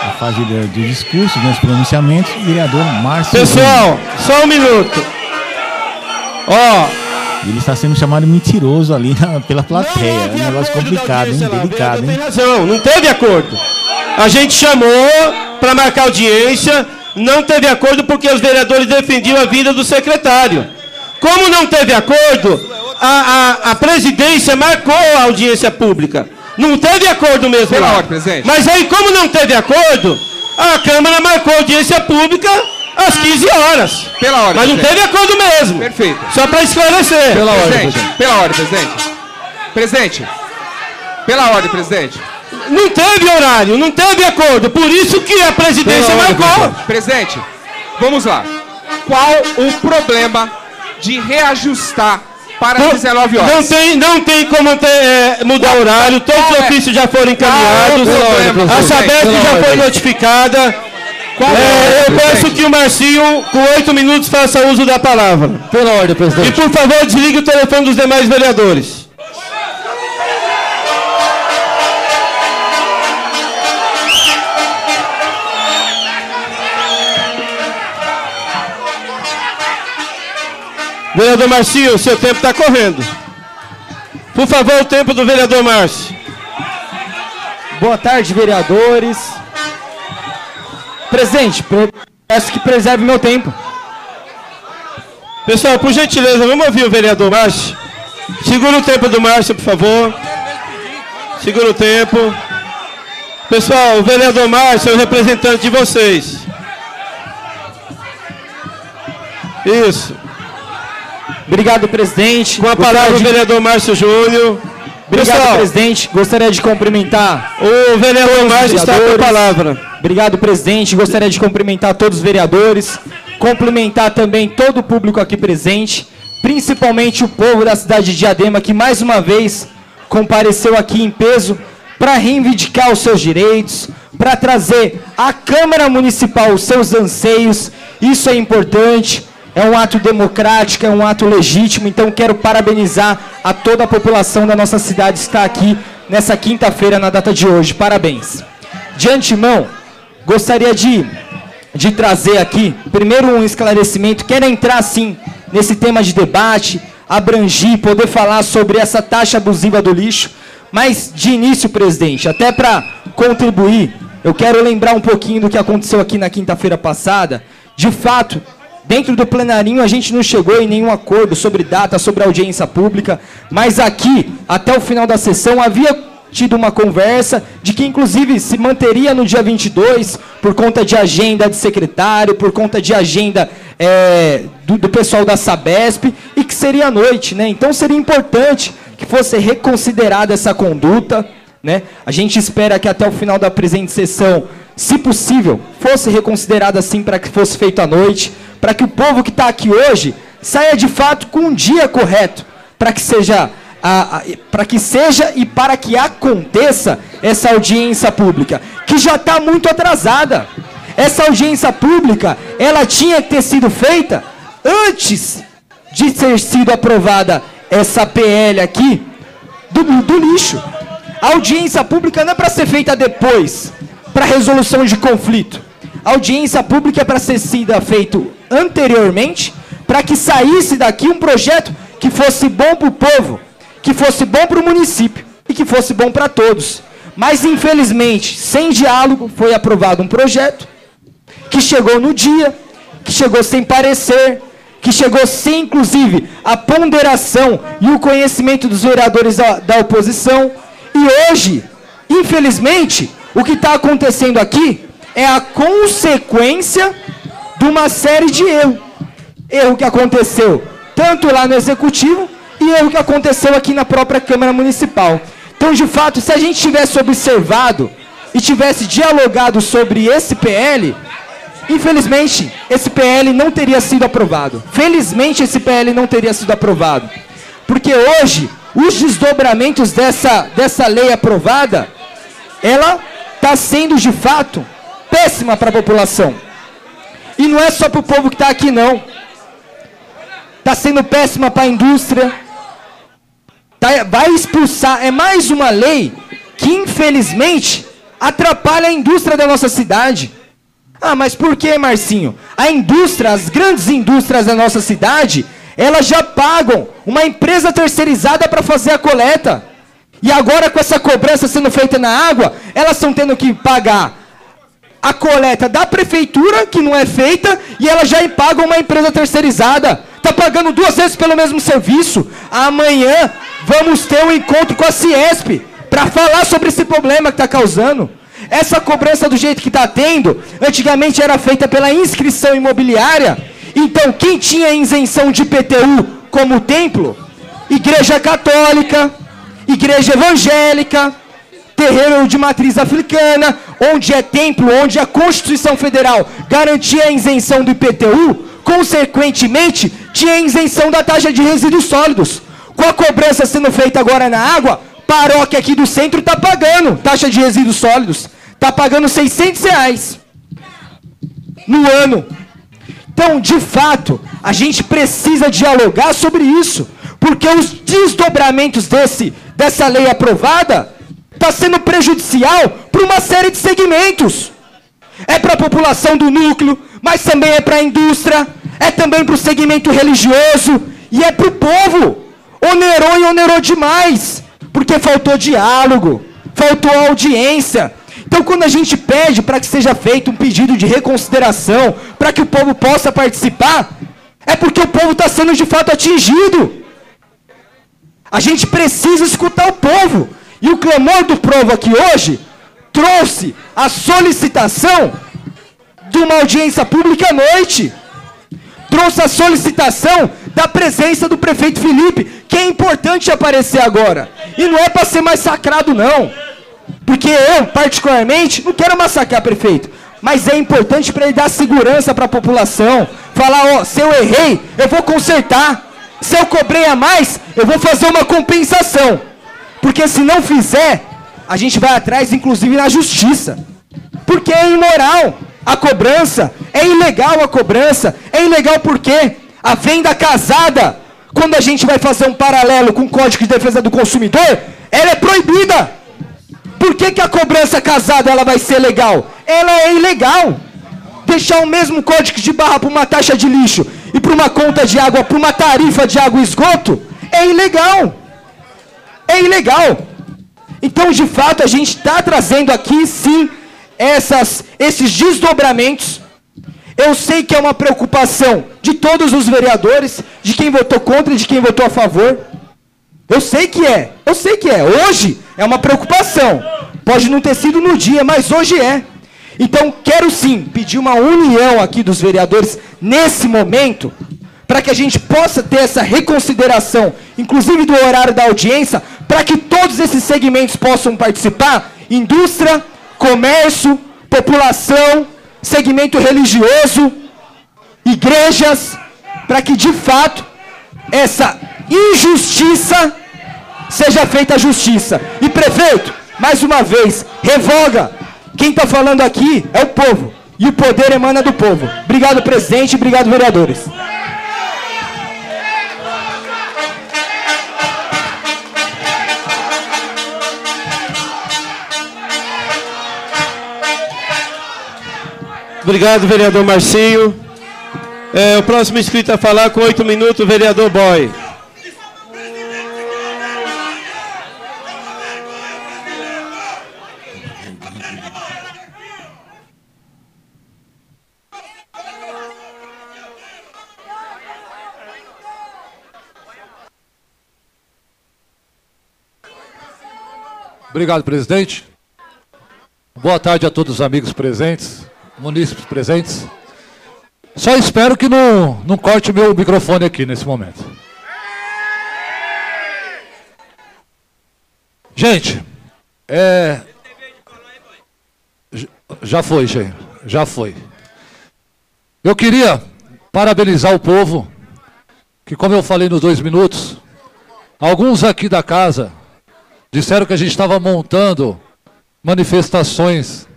[SPEAKER 2] A fase de, de discursos, dos pronunciamentos, o vereador Márcio.
[SPEAKER 3] Pessoal, só um minuto. Ó.
[SPEAKER 2] Ele está sendo chamado mentiroso ali na, pela plateia. é um negócio complicado, hein? Delicado, hein?
[SPEAKER 3] Razão, não teve acordo. A gente chamou para marcar audiência, não teve acordo porque os vereadores defendiam a vida do secretário. Como não teve acordo, a, a, a presidência marcou a audiência pública. Não teve acordo mesmo
[SPEAKER 6] Pela
[SPEAKER 3] lá.
[SPEAKER 6] ordem, presidente.
[SPEAKER 3] Mas aí, como não teve acordo, a Câmara marcou a audiência pública às 15 horas.
[SPEAKER 6] Pela ordem.
[SPEAKER 3] Mas não
[SPEAKER 6] presidente.
[SPEAKER 3] teve acordo mesmo.
[SPEAKER 6] Perfeito.
[SPEAKER 3] Só para esclarecer.
[SPEAKER 6] Pela ordem, presidente. Pela ordem, presidente. Presidente. Pela ordem, presidente.
[SPEAKER 3] Não teve horário, não teve acordo. Por isso que a presidência
[SPEAKER 6] Pela ordem,
[SPEAKER 3] marcou.
[SPEAKER 6] presidente. Presidente, vamos lá. Qual o problema de reajustar para
[SPEAKER 3] Não-
[SPEAKER 6] 19 horas?
[SPEAKER 3] Não tem, não tem como ter, é, mudar o horário. Todos os
[SPEAKER 6] é?
[SPEAKER 3] ofícios já foram encaminhados.
[SPEAKER 6] É
[SPEAKER 3] A Sabesp já foi notificada. É,
[SPEAKER 6] é,
[SPEAKER 3] eu peço que o Marcinho, com oito minutos, faça uso da palavra.
[SPEAKER 7] Pela ordem,
[SPEAKER 3] E,
[SPEAKER 7] presidente.
[SPEAKER 3] por favor, desligue o telefone dos demais vereadores. Vereador Marcinho, seu tempo está correndo. Por favor, o tempo do vereador Márcio.
[SPEAKER 8] Boa tarde, vereadores. Presidente, pre- peço que preserve meu tempo.
[SPEAKER 3] Pessoal, por gentileza, vamos ouvir o vereador Márcio. Segura o tempo do Márcio, por favor. Segura o tempo. Pessoal, o vereador Márcio é o representante de vocês. Isso.
[SPEAKER 8] Obrigado, presidente.
[SPEAKER 3] Com a
[SPEAKER 8] Gostaria
[SPEAKER 3] palavra o
[SPEAKER 8] de-
[SPEAKER 3] vereador Márcio Júnior.
[SPEAKER 8] Obrigado,
[SPEAKER 3] Pessoal,
[SPEAKER 8] presidente. Gostaria de cumprimentar.
[SPEAKER 3] o vereador Márcio está com a palavra.
[SPEAKER 8] Obrigado, presidente. Gostaria de cumprimentar todos os vereadores, cumprimentar também todo o público aqui presente, principalmente o povo da cidade de Diadema, que mais uma vez compareceu aqui em peso para reivindicar os seus direitos, para trazer à Câmara Municipal os seus anseios. Isso é importante. É um ato democrático, é um ato legítimo, então quero parabenizar a toda a população da nossa cidade que está aqui nessa quinta-feira, na data de hoje. Parabéns. De antemão, gostaria de, de trazer aqui, primeiro um esclarecimento, quero entrar sim nesse tema de debate, abrangir, poder falar sobre essa taxa abusiva do lixo, mas de início, presidente, até para contribuir, eu quero lembrar um pouquinho do que aconteceu aqui na quinta-feira passada. De fato, Dentro do plenarinho a gente não chegou em nenhum acordo sobre data, sobre audiência pública, mas aqui, até o final da sessão, havia tido uma conversa de que inclusive se manteria no dia 22 por conta de agenda de secretário, por conta de agenda é, do, do pessoal da Sabesp e que seria à noite, né? Então seria importante que fosse reconsiderada essa conduta, né? A gente espera que até o final da presente sessão, se possível, fosse reconsiderada assim para que fosse feito à noite, para que o povo que está aqui hoje saia de fato com um dia correto, para que seja para que seja e para que aconteça essa audiência pública, que já está muito atrasada. Essa audiência pública, ela tinha que ter sido feita antes de ter sido aprovada essa PL aqui do, do lixo. A audiência pública não é para ser feita depois, para resolução de conflito. A audiência pública é para ser sido feito anteriormente, para que saísse daqui um projeto que fosse bom para o povo, que fosse bom para o município e que fosse bom para todos. Mas, infelizmente, sem diálogo, foi aprovado um projeto que chegou no dia, que chegou sem parecer, que chegou sem, inclusive, a ponderação e o conhecimento dos vereadores da, da oposição. E hoje, infelizmente, o que está acontecendo aqui é a consequência de uma série de erros. Erro que aconteceu tanto lá no Executivo e erro que aconteceu aqui na própria Câmara Municipal. Então, de fato, se a gente tivesse observado e tivesse dialogado sobre esse PL, infelizmente, esse PL não teria sido aprovado. Felizmente, esse PL não teria sido aprovado. Porque hoje, os desdobramentos dessa, dessa lei aprovada, ela está sendo, de fato, péssima para a população. E não é só para o povo que está aqui, não. Está sendo péssima para a indústria. Tá, vai expulsar. É mais uma lei que, infelizmente, atrapalha a indústria da nossa cidade. Ah, mas por que, Marcinho? A indústria, as grandes indústrias da nossa cidade, elas já pagam uma empresa terceirizada para fazer a coleta. E agora, com essa cobrança sendo feita na água, elas estão tendo que pagar a coleta da prefeitura, que não é feita, e elas já pagam uma empresa terceirizada. Está pagando duas vezes pelo mesmo serviço. Amanhã vamos ter um encontro com a Ciesp para falar sobre esse problema que está causando. Essa cobrança do jeito que está tendo, antigamente era feita pela inscrição imobiliária. Então, quem tinha isenção de IPTU como templo? Igreja Católica, Igreja Evangélica, terreiro de matriz africana, onde é templo, onde a Constituição Federal garantia a isenção do IPTU, consequentemente, tinha isenção da taxa de resíduos sólidos. Com a cobrança sendo feita agora na água, paróquia aqui do centro está pagando taxa de resíduos sólidos. Está pagando 600 reais no ano. Então, de fato, a gente precisa dialogar sobre isso, porque os desdobramentos desse, dessa lei aprovada está sendo prejudicial para uma série de segmentos. É para a população do núcleo, mas também é para a indústria, é também para o segmento religioso e é para o povo. Onerou e onerou demais, porque faltou diálogo, faltou audiência. Então, quando a gente pede para que seja feito um pedido de reconsideração, para que o povo possa participar, é porque o povo está sendo de fato atingido. A gente precisa escutar o povo. E o clamor do povo aqui hoje trouxe a solicitação de uma audiência pública à noite. Trouxe a solicitação da presença do prefeito Felipe, que é importante aparecer agora. E não é para ser massacrado, não. Porque eu, particularmente, não quero massacrar prefeito. Mas é importante para ele dar segurança para a população. Falar, ó, se eu errei, eu vou consertar. Se eu cobrei a mais, eu vou fazer uma compensação. Porque se não fizer, a gente vai atrás, inclusive na justiça. Porque é imoral a cobrança, é ilegal a cobrança. É ilegal porque a venda casada, quando a gente vai fazer um paralelo com o Código de Defesa do Consumidor, ela é proibida. Por que, que a cobrança casada ela vai ser legal? Ela é ilegal. Deixar o mesmo código de barra para uma taxa de lixo e para uma conta de água, para uma tarifa de água e esgoto, é ilegal. É ilegal. Então, de fato, a gente está trazendo aqui, sim, essas, esses desdobramentos. Eu sei que é uma preocupação de todos os vereadores, de quem votou contra e de quem votou a favor. Eu sei que é, eu sei que é. Hoje é uma preocupação. Pode não ter sido no dia, mas hoje é. Então, quero sim pedir uma união aqui dos vereadores nesse momento, para que a gente possa ter essa reconsideração, inclusive do horário da audiência, para que todos esses segmentos possam participar indústria, comércio, população, segmento religioso, igrejas para que de fato essa injustiça seja feita justiça. E prefeito, mais uma vez, revoga. Quem está falando aqui é o povo. E o poder emana do povo. Obrigado, presidente. Obrigado, vereadores.
[SPEAKER 3] Obrigado, vereador Marcinho. É, o próximo inscrito a falar com oito minutos, vereador Boy.
[SPEAKER 7] Obrigado, presidente. Boa tarde a todos os amigos presentes, munícipes presentes. Só espero que não, não corte meu microfone aqui nesse momento. Gente, é. Já foi, gente. Já foi. Eu queria parabenizar o povo, que, como eu falei nos dois minutos, alguns aqui da casa disseram que a gente estava montando manifestações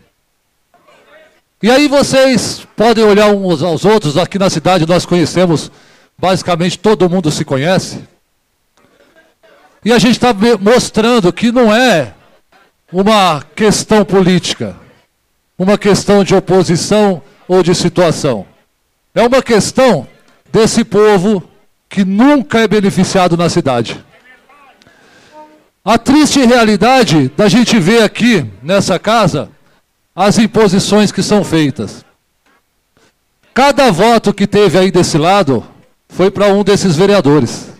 [SPEAKER 7] e aí vocês podem olhar uns aos outros, aqui na cidade nós conhecemos, basicamente todo mundo se conhece. E a gente está mostrando que não é uma questão política, uma questão de oposição ou de situação. É uma questão desse povo que nunca é beneficiado na cidade. A triste realidade da gente ver aqui nessa casa as imposições que são feitas. Cada voto que teve aí desse lado foi para um desses vereadores.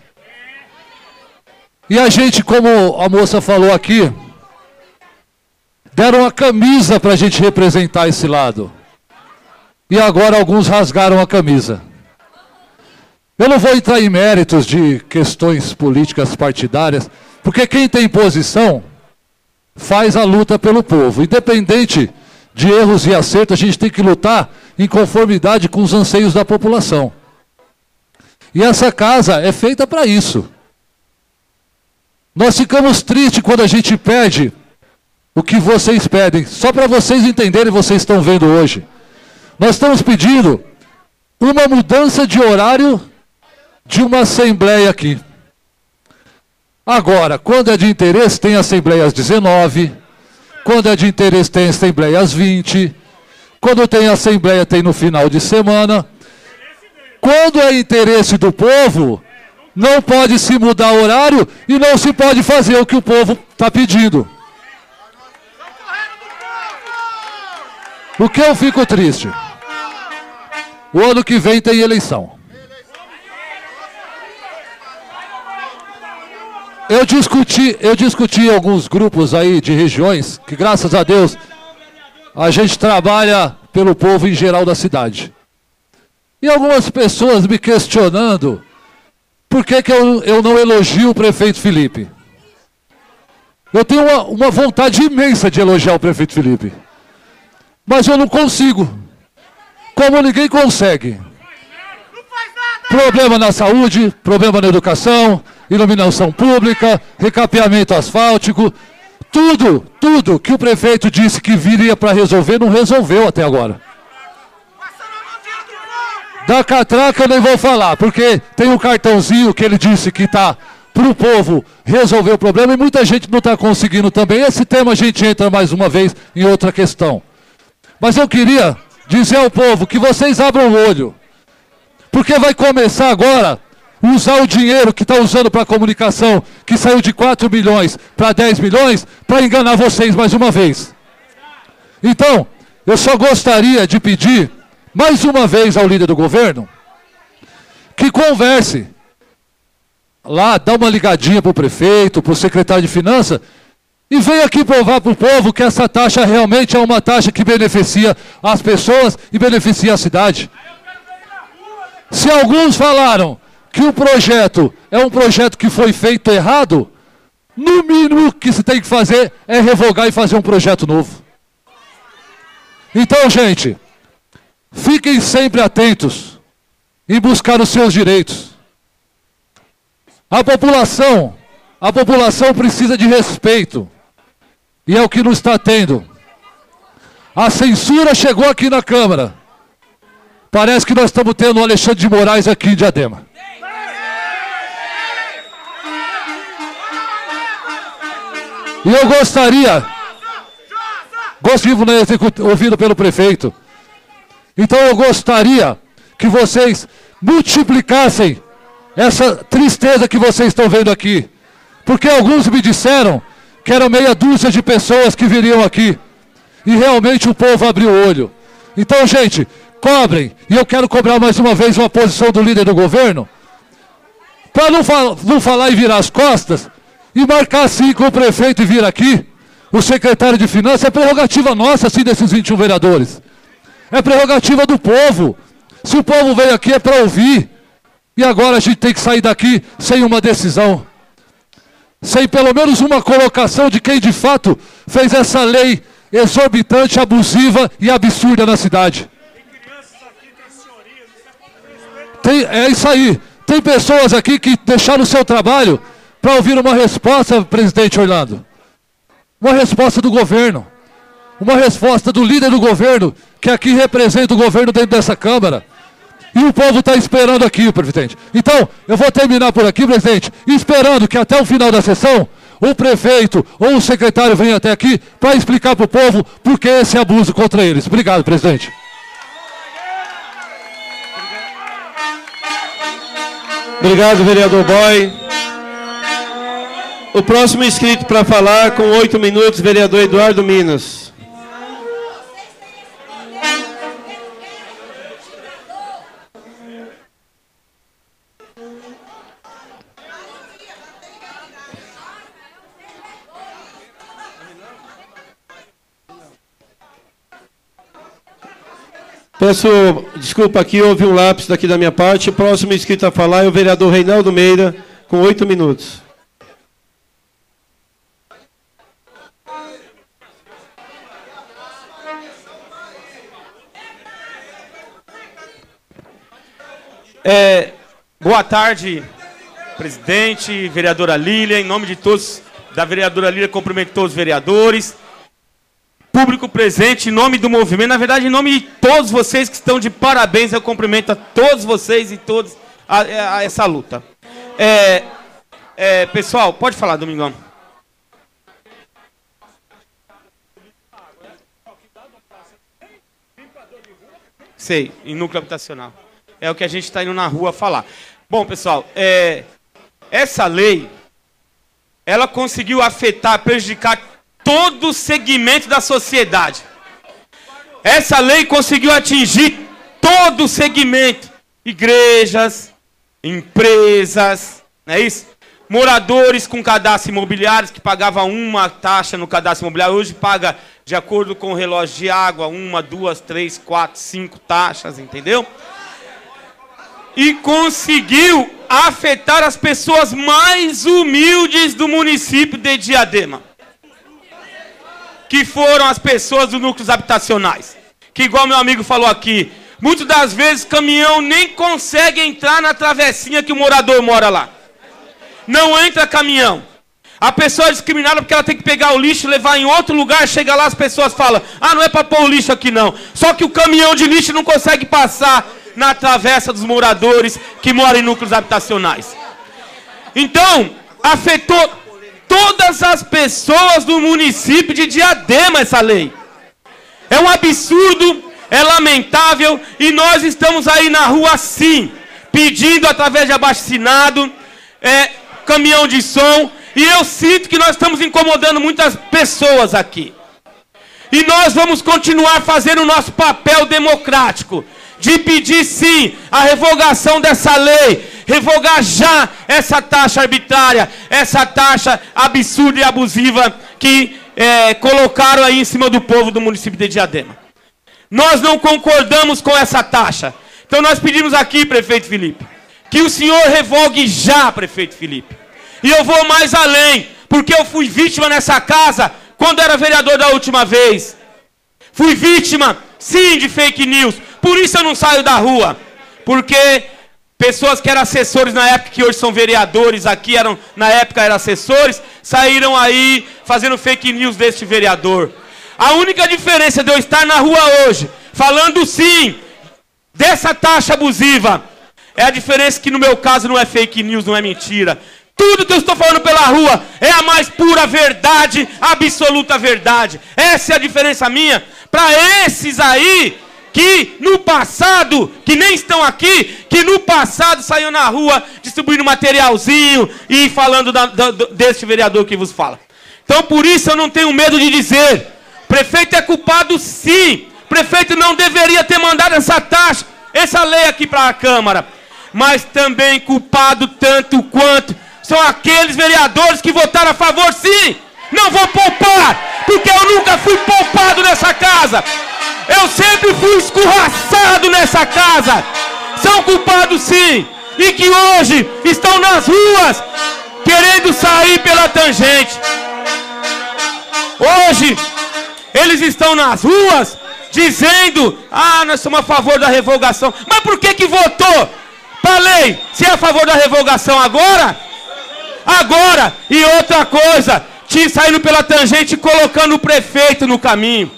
[SPEAKER 7] E a gente, como a moça falou aqui, deram a camisa para a gente representar esse lado. E agora alguns rasgaram a camisa. Eu não vou entrar em méritos de questões políticas partidárias, porque quem tem posição faz a luta pelo povo. Independente de erros e acertos, a gente tem que lutar em conformidade com os anseios da população. E essa casa é feita para isso. Nós ficamos tristes quando a gente pede o que vocês pedem, só para vocês entenderem, vocês estão vendo hoje. Nós estamos pedindo uma mudança de horário de uma assembleia aqui. Agora, quando é de interesse, tem assembleia às 19, quando é de interesse, tem assembleia às 20, quando tem assembleia, tem no final de semana. Quando é interesse do povo, não pode se mudar horário e não se pode fazer o que o povo está pedindo. O que eu fico triste? O ano que vem tem eleição. Eu discuti, eu discuti alguns grupos aí de regiões que, graças a Deus, a gente trabalha pelo povo em geral da cidade. E algumas pessoas me questionando por que, que eu, eu não elogio o prefeito Felipe. Eu tenho uma, uma vontade imensa de elogiar o prefeito Felipe. Mas eu não consigo. Como ninguém consegue. Problema na saúde, problema na educação, iluminação pública, recapeamento asfáltico, tudo, tudo que o prefeito disse que viria para resolver, não resolveu até agora. Da catraca eu nem vou falar, porque tem um cartãozinho que ele disse que está para o povo resolver o problema e muita gente não está conseguindo também. Esse tema a gente entra mais uma vez em outra questão. Mas eu queria dizer ao povo que vocês abram o olho, porque vai começar agora usar o dinheiro que está usando para comunicação, que saiu de 4 milhões para 10 milhões, para enganar vocês mais uma vez. Então, eu só gostaria de pedir, mais uma vez ao líder do governo, que converse lá, dá uma ligadinha para o prefeito, para o secretário de finanças, e venha aqui provar para o povo que essa taxa realmente é uma taxa que beneficia as pessoas e beneficia a cidade. Se alguns falaram que o projeto é um projeto que foi feito errado, no mínimo que se tem que fazer é revogar e fazer um projeto novo. Então, gente, fiquem sempre atentos em buscar os seus direitos. A população, a população precisa de respeito. E é o que não está tendo. A censura chegou aqui na Câmara. Parece que nós estamos tendo o Alexandre de Moraes aqui em Diadema. E eu gostaria, gosto né, ouvido pelo prefeito. Então eu gostaria que vocês multiplicassem essa tristeza que vocês estão vendo aqui. Porque alguns me disseram que eram meia dúzia de pessoas que viriam aqui. E realmente o povo abriu o olho. Então, gente, cobrem. E eu quero cobrar mais uma vez uma posição do líder do governo. Para não, fal não falar e virar as costas, e marcar assim com o prefeito e vir aqui, o secretário de finanças, é prerrogativa nossa, assim, desses 21 vereadores. É prerrogativa do povo. Se o povo veio aqui é para ouvir. E agora a gente tem que sair daqui sem uma decisão. Sem pelo menos uma colocação de quem de fato fez essa lei exorbitante, abusiva e absurda na cidade. Tem, é isso aí. Tem pessoas aqui que deixaram o seu trabalho para ouvir uma resposta, presidente Orlando. Uma resposta do governo. Uma resposta do líder do governo, que aqui representa o governo dentro dessa Câmara. E o povo está esperando aqui, presidente. Então, eu vou terminar por aqui, presidente, esperando que até o final da sessão o prefeito ou o secretário venha até aqui para explicar para o povo por que esse abuso contra eles. Obrigado, presidente.
[SPEAKER 3] Obrigado, vereador Boy. O próximo inscrito para falar, com oito minutos, vereador Eduardo Minas. Peço desculpa aqui, houve um lápis daqui da minha parte. O próximo inscrito a falar é o vereador Reinaldo Meira, com oito minutos.
[SPEAKER 10] É, boa tarde, presidente, vereadora Lília. Em nome de todos, da vereadora Lília, cumprimento todos os vereadores público presente, em nome do movimento, na verdade, em nome de todos vocês que estão de parabéns, eu cumprimento a todos vocês e todos a, a essa luta. É, é, pessoal, pode falar, Domingão. Sei, em núcleo habitacional. É o que a gente está indo na rua falar. Bom, pessoal, é, essa lei, ela conseguiu afetar, prejudicar todo segmento da sociedade. Essa lei conseguiu atingir todo segmento. Igrejas, empresas, não é isso? moradores com cadastro imobiliário que pagavam uma taxa no cadastro imobiliário, hoje paga, de acordo com o relógio de água, uma, duas, três, quatro, cinco taxas, entendeu? E conseguiu afetar as pessoas mais humildes do município de Diadema. Que foram as pessoas dos núcleos habitacionais. Que, igual meu amigo falou aqui, muitas das vezes caminhão nem consegue entrar na travessinha que o morador mora lá. Não entra caminhão. A pessoa é discriminada porque ela tem que pegar o lixo levar em outro lugar. Chega lá, as pessoas falam: Ah, não é para pôr o lixo aqui não. Só que o caminhão de lixo não consegue passar na travessa dos moradores que moram em núcleos habitacionais. Então, afetou todas as pessoas do município de Diadema essa lei. É um absurdo, é lamentável e nós estamos aí na rua sim, pedindo através de abaixo-assinado, é, caminhão de som, e eu sinto que nós estamos incomodando muitas pessoas aqui. E nós vamos continuar fazendo o nosso papel democrático de pedir sim a revogação dessa lei, revogar já essa taxa arbitrária, essa taxa absurda e abusiva que é, colocaram aí em cima do povo do município de Diadema. Nós não concordamos com essa taxa. Então nós pedimos aqui, prefeito Felipe, que o senhor revogue já, prefeito Felipe. E eu vou mais além, porque eu fui vítima nessa casa quando era vereador da última vez. Fui vítima, sim, de fake news. Por isso eu não saio da rua. Porque pessoas que eram assessores na época, que hoje são vereadores aqui, eram, na época eram assessores, saíram aí fazendo fake news deste vereador. A única diferença de eu estar na rua hoje, falando sim dessa taxa abusiva, é a diferença que no meu caso não é fake news, não é mentira. Tudo que eu estou falando pela rua é a mais pura verdade, absoluta verdade. Essa é a diferença minha. Para esses aí que no passado, que nem estão aqui, que no passado saiu na rua distribuindo materialzinho e falando da, da, deste vereador que vos fala. Então por isso eu não tenho medo de dizer, prefeito é culpado sim. Prefeito não deveria ter mandado essa taxa, essa lei aqui para a Câmara. Mas também culpado tanto quanto são aqueles vereadores que votaram a favor, sim. Não vou poupar, porque eu nunca fui poupado nessa casa. Eu sempre fui escorraçado nessa casa. São culpados, sim. E que hoje estão nas ruas querendo sair pela tangente. Hoje eles estão nas ruas dizendo: "Ah, nós somos a favor da revogação". Mas por que que votou para lei? Se é a favor da revogação agora, Agora, e outra coisa, te saindo pela tangente e colocando o prefeito no caminho.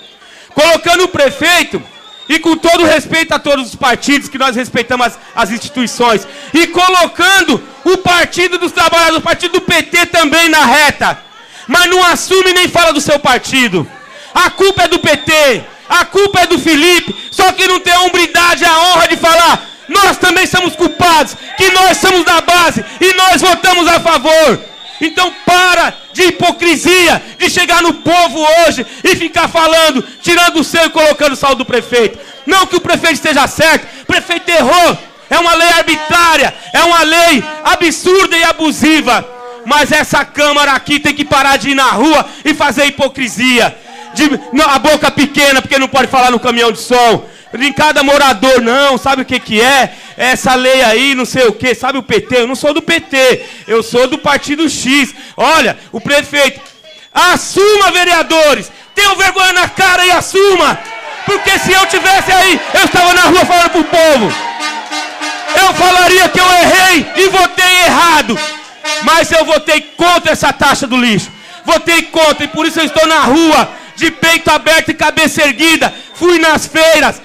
[SPEAKER 10] Colocando o prefeito, e com todo respeito a todos os partidos, que nós respeitamos as, as instituições, e colocando o Partido dos Trabalhadores, o Partido do PT também na reta. Mas não assume nem fala do seu partido. A culpa é do PT, a culpa é do Felipe, só que não tem a hombridade, a honra de falar nós também somos culpados, que nós somos da base e nós votamos a favor. Então para de hipocrisia, de chegar no povo hoje e ficar falando, tirando o seu e colocando o saldo do prefeito. Não que o prefeito esteja certo, o prefeito errou. É uma lei arbitrária, é uma lei absurda e abusiva. Mas essa Câmara aqui tem que parar de ir na rua e fazer hipocrisia. De, não, a boca pequena, porque não pode falar no caminhão de som em cada morador, não, sabe o que, que é? Essa lei aí, não sei o que, sabe o PT? Eu não sou do PT, eu sou do Partido X. Olha, o prefeito, assuma, vereadores, tenham vergonha na cara e assuma, porque se eu tivesse aí, eu estava na rua falando pro povo. Eu falaria que eu errei e votei errado, mas eu votei contra essa taxa do lixo. Votei contra e por isso eu estou na rua, de peito aberto e cabeça erguida. Fui nas feiras,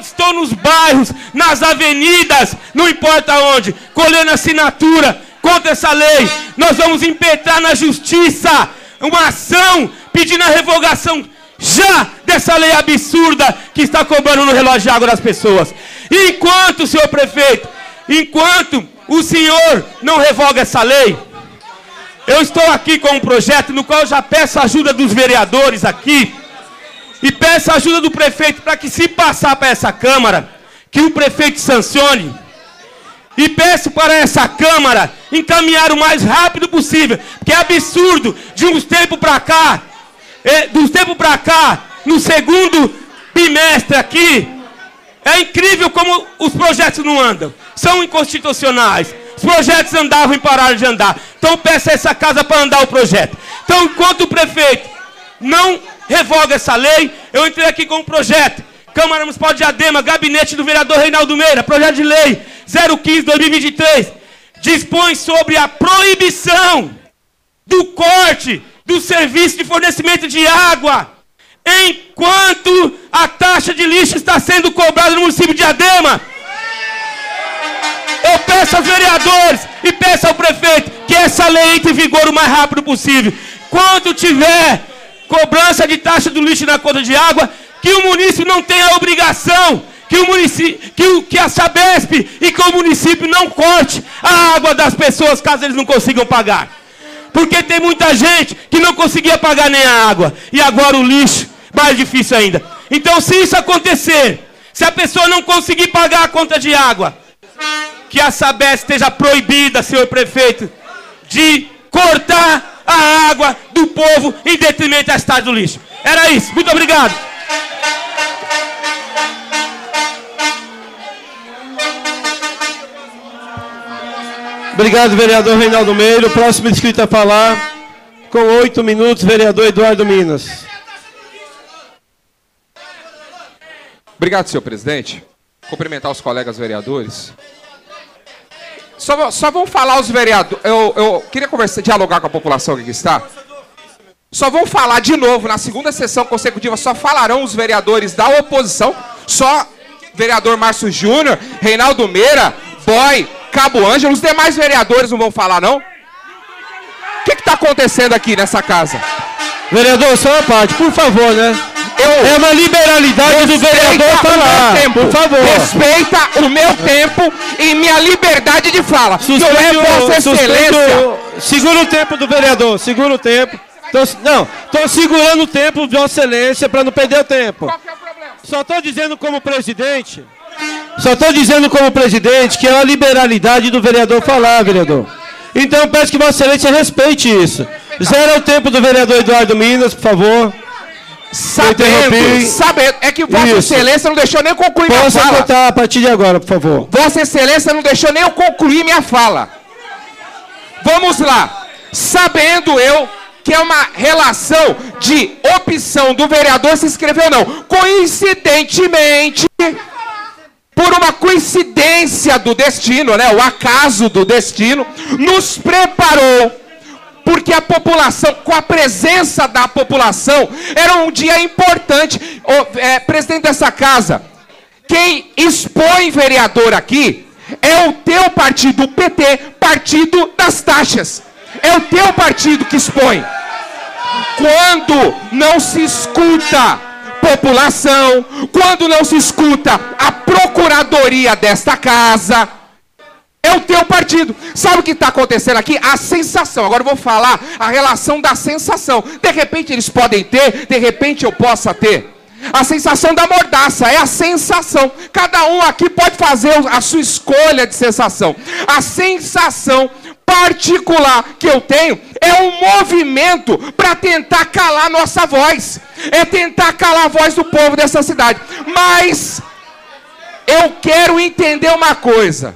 [SPEAKER 10] estou nos bairros, nas avenidas, não importa onde, colhendo assinatura contra essa lei. Nós vamos impetrar na justiça uma ação pedindo a revogação já dessa lei absurda que está cobrando no relógio de água das pessoas. Enquanto, senhor prefeito, enquanto o senhor não revoga essa lei, eu estou aqui com um projeto no qual já peço a ajuda dos vereadores aqui e peço a ajuda do prefeito para que, se passar para essa Câmara, que o prefeito sancione E peço para essa Câmara encaminhar o mais rápido possível, porque é absurdo de uns tempos para cá, é, dos tempos para cá, no segundo bimestre aqui, é incrível como os projetos não andam. São inconstitucionais. Os projetos andavam e pararam de andar. Então peça essa casa para andar o projeto. Então, enquanto o prefeito não revoga essa lei, eu entrei aqui com um projeto. Câmara Municipal de Adema, gabinete do vereador Reinaldo Meira, projeto de lei 015-2023, dispõe sobre a proibição do corte do serviço de fornecimento de água, enquanto a taxa de lixo está sendo cobrada no município de Adema. Eu peço aos vereadores e peço ao prefeito que essa lei entre em vigor o mais rápido possível. Quando tiver cobrança de taxa do lixo na conta de água, que o município não tenha a obrigação, que, o município, que, o, que a Sabesp e que o município não corte a água das pessoas caso eles não consigam pagar. Porque tem muita gente que não conseguia pagar nem a água. E agora o lixo, mais difícil ainda. Então, se isso acontecer, se a pessoa não conseguir pagar a conta de água, que a Sabesp esteja proibida, senhor prefeito, de cortar a água do povo em detrimento da estado do lixo. Era isso. Muito obrigado.
[SPEAKER 3] Obrigado, vereador Reinaldo Meiro. Próximo inscrito a falar, com oito minutos, vereador Eduardo Minas.
[SPEAKER 6] Obrigado, senhor presidente. Cumprimentar os colegas vereadores. Só, só vão falar os vereadores. Eu, eu queria conversar, dialogar com a população que aqui está. Só vão falar de novo, na segunda sessão consecutiva, só falarão os vereadores da oposição. Só vereador Márcio Júnior, Reinaldo Meira, Boy, Cabo Ângelo. Os demais vereadores não vão falar, não? O que está acontecendo aqui nessa casa?
[SPEAKER 3] Vereador, só uma parte, por favor, né?
[SPEAKER 6] Eu,
[SPEAKER 3] É uma liberalidade do vereador falar.
[SPEAKER 6] tempo.
[SPEAKER 3] Por favor.
[SPEAKER 6] Respeita o meu tempo e minha liberdade de fala. Não é Vossa Excelência.
[SPEAKER 3] o- Segura o tempo do vereador, segura o tempo. Tô- não, estou segurando o tempo de Vossa Excelência para não perder o tempo.
[SPEAKER 6] Qual que é o problema?
[SPEAKER 3] Só estou dizendo como presidente. Só estou dizendo como presidente que é a liberalidade do vereador falar, vereador. Então eu peço que Vossa Excelência respeite isso. Zera o tempo do vereador Eduardo Minas, por favor.
[SPEAKER 6] Sabendo, sabendo. É que Vossa
[SPEAKER 3] Isso.
[SPEAKER 6] Excelência não deixou nem eu concluir minha
[SPEAKER 3] Posso
[SPEAKER 6] fala.
[SPEAKER 3] cortar a partir de agora, por favor.
[SPEAKER 6] Vossa Excelência não deixou nem eu concluir minha fala. Vamos lá. Sabendo eu que é uma relação de opção do vereador se inscrever ou não. Coincidentemente, por uma coincidência do destino, né, o acaso do destino, nos preparou porque a população, com a presença da população, era um dia importante. Ô, é, presidente dessa casa, quem expõe vereador aqui é o teu partido, o PT, partido das taxas. É o teu partido que expõe. Quando não se escuta população, quando não se escuta a procuradoria desta casa, é o teu partido. Sabe o que está acontecendo aqui? A sensação. Agora eu vou falar a relação da sensação. De repente eles podem ter, de repente eu possa ter. A sensação da mordaça é a sensação. Cada um aqui pode fazer a sua escolha de sensação. A sensação particular que eu tenho é um movimento para tentar calar nossa voz. É tentar calar a voz do povo dessa cidade. Mas eu quero entender uma coisa.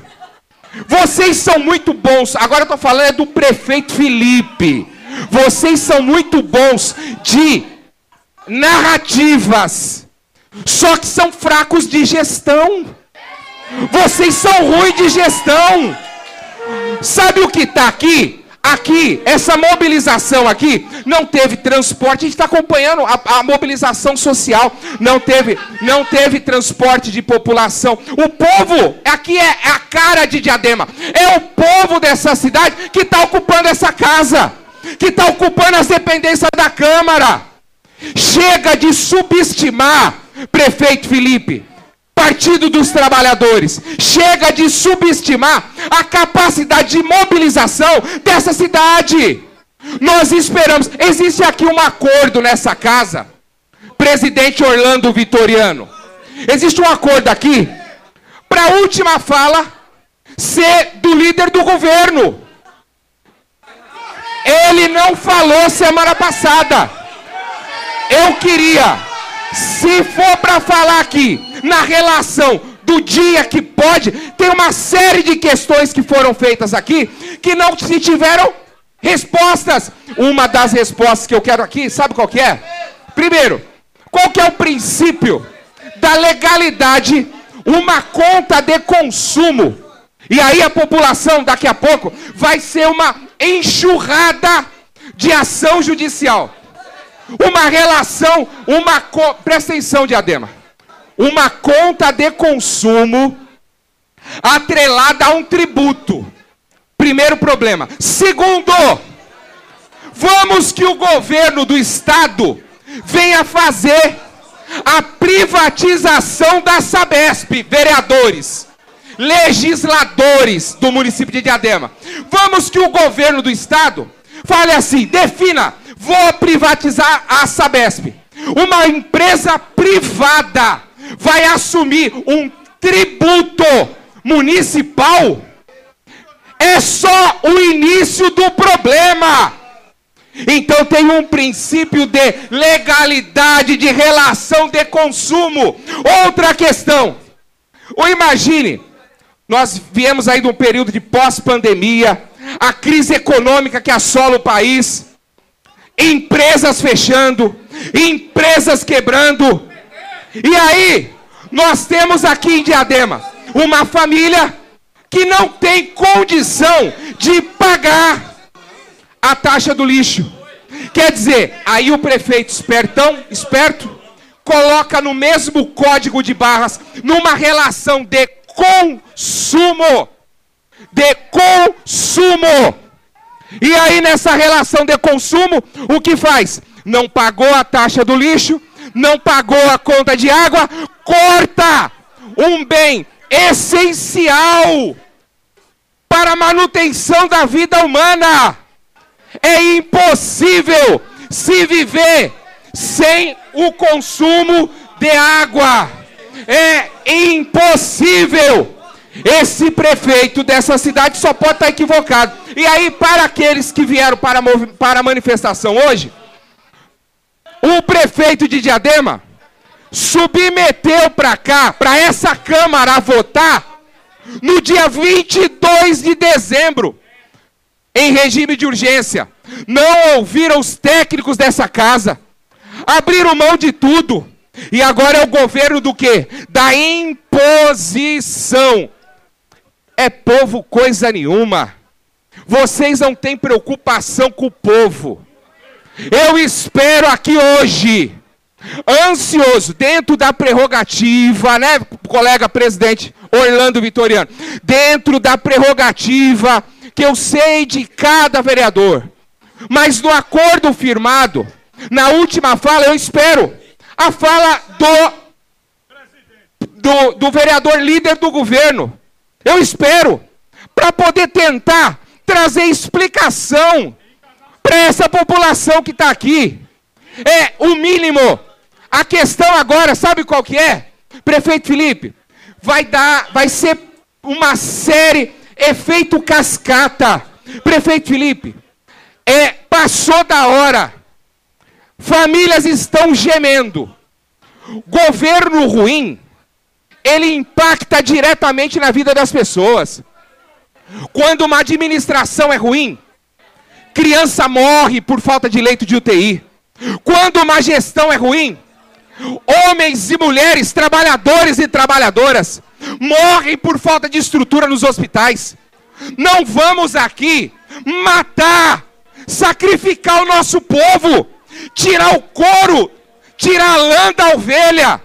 [SPEAKER 6] Vocês são muito bons. Agora eu estou falando é do prefeito Felipe. Vocês são muito bons de narrativas. Só que são fracos de gestão. Vocês são ruins de gestão. Sabe o que está aqui? Aqui, essa mobilização aqui, não teve transporte. A gente está acompanhando a, a mobilização social. Não teve, não teve transporte de população. O povo, aqui é, é a cara de Diadema. É o povo dessa cidade que está ocupando essa casa. Que está ocupando as dependências da Câmara. Chega de subestimar, prefeito Felipe. Partido dos Trabalhadores. Chega de subestimar a capacidade de mobilização dessa cidade. Nós esperamos. Existe aqui um acordo nessa casa. Presidente Orlando Vitoriano. Existe um acordo aqui. Para a última fala, ser do líder do governo. Ele não falou semana passada. Eu queria, se for para falar aqui na relação do dia que pode, tem uma série de questões que foram feitas aqui que não se tiveram respostas. Uma das respostas que eu quero aqui, sabe qual que é? Primeiro, qual que é o princípio da legalidade uma conta de consumo? E aí a população daqui a pouco vai ser uma enxurrada de ação judicial. Uma relação, uma co... presta atenção, diadema. Uma conta de consumo atrelada a um tributo. Primeiro problema. Segundo, vamos que o governo do estado venha fazer a privatização da Sabesp, vereadores, legisladores do município de Diadema. Vamos que o governo do estado fale assim: defina, vou privatizar a Sabesp. Uma empresa privada vai assumir um tributo municipal. É só o início do problema. Então tem um princípio de legalidade de relação de consumo. Outra questão. Ou imagine, nós viemos aí de um período de pós-pandemia, a crise econômica que assola o país, empresas fechando, empresas quebrando. E aí, nós temos aqui em Diadema uma família que não tem condição de pagar a taxa do lixo. Quer dizer, aí o prefeito espertão, esperto, coloca no mesmo código de barras, numa relação de consumo. De consumo. E aí, nessa relação de consumo, o que faz? Não pagou a taxa do lixo, não pagou a conta de água, corta um bem essencial para a manutenção da vida humana. É impossível se viver sem o consumo de água. É impossível. Esse prefeito dessa cidade só pode estar equivocado. E aí, para aqueles que vieram para a, para a manifestação hoje, o prefeito de Diadema submeteu para cá, para essa Câmara votar, no dia 22 de dezembro, em regime de urgência. Não ouviram os técnicos dessa casa. Abriram mão de tudo. E agora é o governo do quê? Da imposição. É povo coisa nenhuma. Vocês não têm preocupação com o povo. Eu espero aqui hoje, ansioso, dentro da prerrogativa, né, colega presidente Orlando Vitoriano, dentro da prerrogativa que eu sei de cada vereador. Mas no acordo firmado, na última fala, eu espero a fala do, do, do vereador líder do governo. Eu espero para poder tentar trazer explicação para essa população que está aqui. É o mínimo. A questão agora, sabe qual que é? Prefeito Felipe, vai dar, vai ser uma série efeito cascata. Prefeito Felipe, é, passou da hora. Famílias estão gemendo. Governo ruim, ele impacta diretamente na vida das pessoas. Quando uma administração é ruim, criança morre por falta de leito de UTI. Quando uma gestão é ruim, homens e mulheres, trabalhadores e trabalhadoras, morrem por falta de estrutura nos hospitais. Não vamos aqui matar, sacrificar o nosso povo, tirar o couro, tirar a lã da ovelha.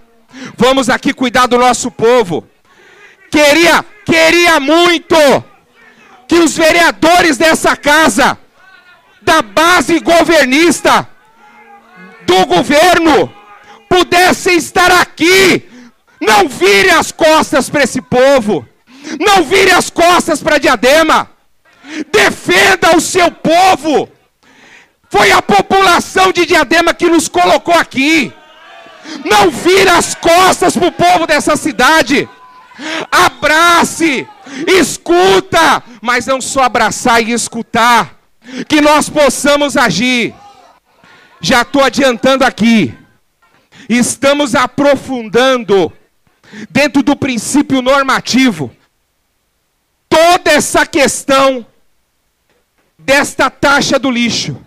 [SPEAKER 6] Vamos aqui cuidar do nosso povo. Queria, queria muito que os vereadores dessa casa, da base governista, do governo, pudessem estar aqui não vire as costas para esse povo. Não vire as costas para Diadema. Defenda o seu povo. Foi a população de Diadema que nos colocou aqui. Não vire as costas para o povo dessa cidade. Abrace, Escuta, mas não só abraçar e escutar. Que nós possamos agir. Já estou adiantando aqui. Estamos aprofundando dentro do princípio normativo toda essa questão desta taxa do lixo.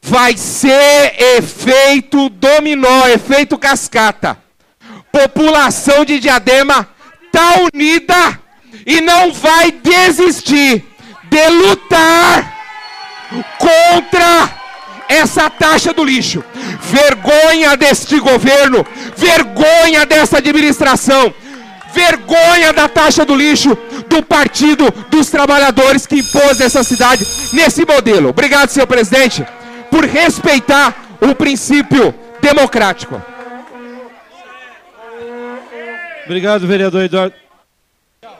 [SPEAKER 6] Vai ser efeito dominó, efeito cascata. População de Diadema está unida e não vai desistir de lutar contra essa taxa do lixo. Vergonha deste governo, vergonha dessa administração, vergonha da taxa do lixo do Partido dos Trabalhadores que impôs essa cidade nesse modelo. Obrigado, senhor presidente, por respeitar o princípio democrático.
[SPEAKER 3] Obrigado, vereador Eduardo.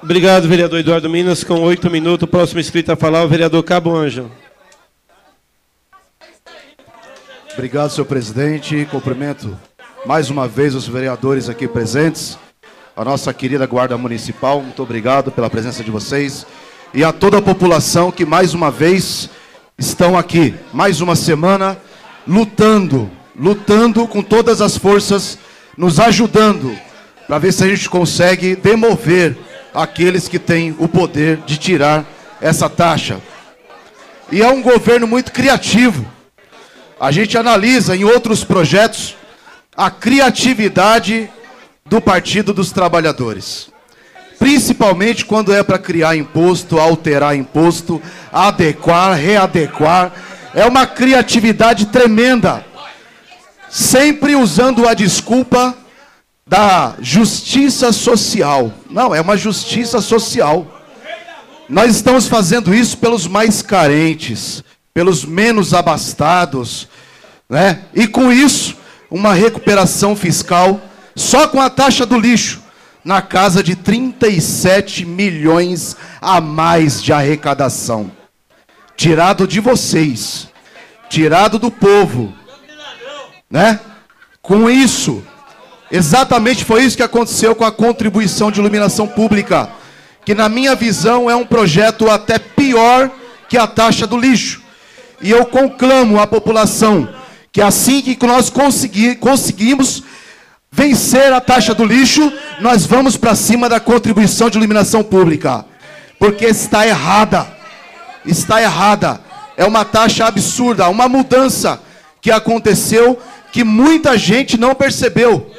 [SPEAKER 3] Obrigado, vereador Eduardo Minas. Com oito minutos, o próximo inscrito a falar é o vereador Cabo Ângelo.
[SPEAKER 9] Obrigado, senhor presidente. Cumprimento mais uma vez os vereadores aqui presentes, a nossa querida Guarda Municipal, muito obrigado pela presença de vocês, e a toda a população que mais uma vez estão aqui, mais uma semana, lutando, lutando com todas as forças, nos ajudando, para ver se a gente consegue demover aqueles que têm o poder de tirar essa taxa. E é um governo muito criativo a gente analisa em outros projetos a criatividade do Partido dos Trabalhadores. Principalmente quando é para criar imposto, alterar imposto, adequar, readequar. É uma criatividade tremenda. Sempre usando a desculpa da justiça social. Não, é uma justiça social. Nós estamos fazendo isso pelos mais carentes, pelos menos abastados, né? E com isso, uma recuperação fiscal só com a taxa do lixo na casa de 37 milhões a mais de arrecadação. Tirado de vocês, tirado do povo, né? Com isso, exatamente foi isso que aconteceu com a contribuição de iluminação pública, que na minha visão é um projeto até pior que a taxa do lixo. E eu conclamo a população que assim que nós conseguir, conseguimos vencer a taxa do lixo, nós vamos para cima da contribuição de iluminação pública. Porque está errada. Está errada. É uma taxa absurda, uma mudança que aconteceu que muita gente não percebeu.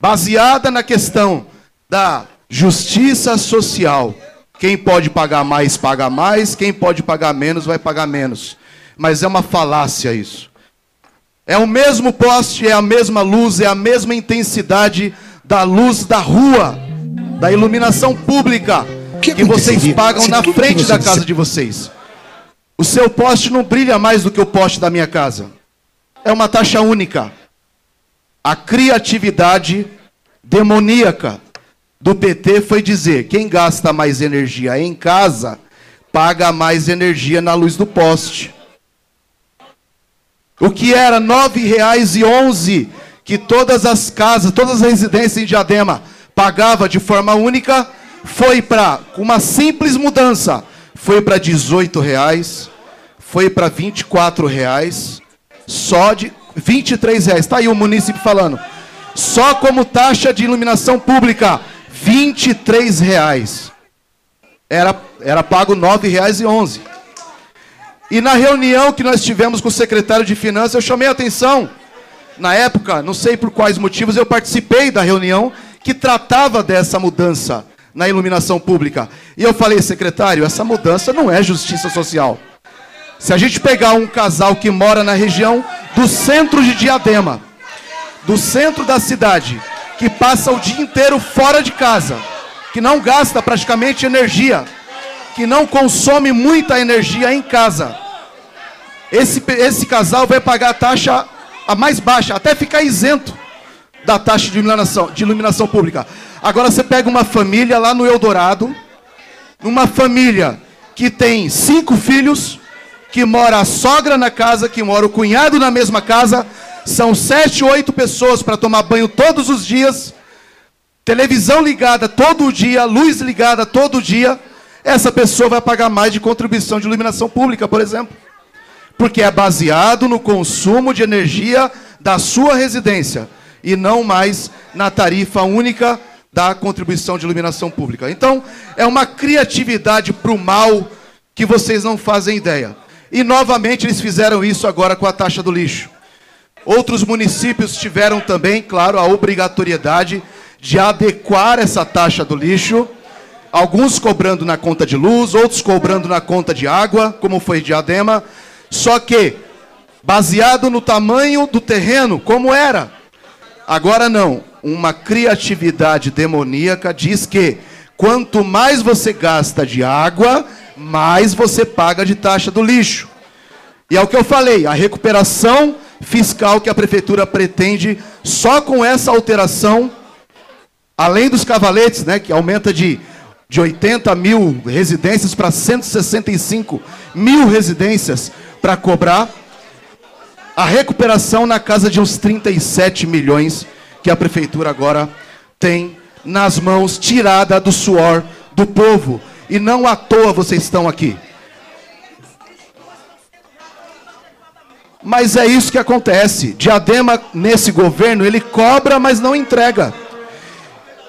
[SPEAKER 9] Baseada na questão da justiça social. Quem pode pagar mais, paga mais. Quem pode pagar menos, vai pagar menos. Mas é uma falácia isso. É o mesmo poste, é a mesma luz, é a mesma intensidade da luz da rua, da iluminação pública que, que vocês pagam na frente da casa de vocês. O seu poste não brilha mais do que o poste da minha casa. É uma taxa única. A criatividade demoníaca do PT foi dizer: quem gasta mais energia em casa, paga mais energia na luz do poste. O que era R$ 9,11 que todas as casas, todas as residências em Diadema pagava de forma única, foi para uma simples mudança, foi para R$ reais, foi para R$ reais, só de R$ reais. Está aí o município falando. Só como taxa de iluminação pública, R$ reais. Era, era pago R$ 9,11. E na reunião que nós tivemos com o secretário de Finanças, eu chamei a atenção. Na época, não sei por quais motivos, eu participei da reunião que tratava dessa mudança na iluminação pública. E eu falei, secretário, essa mudança não é justiça social. Se a gente pegar um casal que mora na região do centro de Diadema, do centro da cidade, que passa o dia inteiro fora de casa, que não gasta praticamente energia, que não consome muita energia em casa. Esse, esse casal vai pagar a taxa a mais baixa, até ficar isento da taxa de iluminação, de iluminação pública. Agora você pega uma família lá no Eldorado, uma família que tem cinco filhos, que mora a sogra na casa, que mora o cunhado na mesma casa, são sete, oito pessoas para tomar banho todos os dias. televisão ligada todo dia, luz ligada todo dia, essa pessoa vai pagar mais de contribuição de iluminação pública, por exemplo. Porque é baseado no consumo de energia da sua residência e não mais na tarifa única da contribuição de iluminação pública. Então, é uma criatividade para o mal que vocês não fazem ideia. E novamente eles fizeram isso agora com a taxa do lixo. Outros municípios tiveram também, claro, a obrigatoriedade de adequar essa taxa do lixo, alguns cobrando na conta de luz, outros cobrando na conta de água, como foi Diadema, só que baseado no tamanho do terreno, como era. Agora não, uma criatividade demoníaca diz que quanto mais você gasta de água, mais você paga de taxa do lixo. E é o que eu falei, a recuperação fiscal que a prefeitura pretende só com essa alteração, além dos cavaletes, né, que aumenta de, de 80 mil residências para 165 mil residências para cobrar, a recuperação na casa de uns 37 milhões que a prefeitura agora tem nas mãos, tirada do suor do povo. E não à toa vocês estão aqui. Mas é isso que acontece. Diadema, nesse governo, ele cobra, mas não entrega.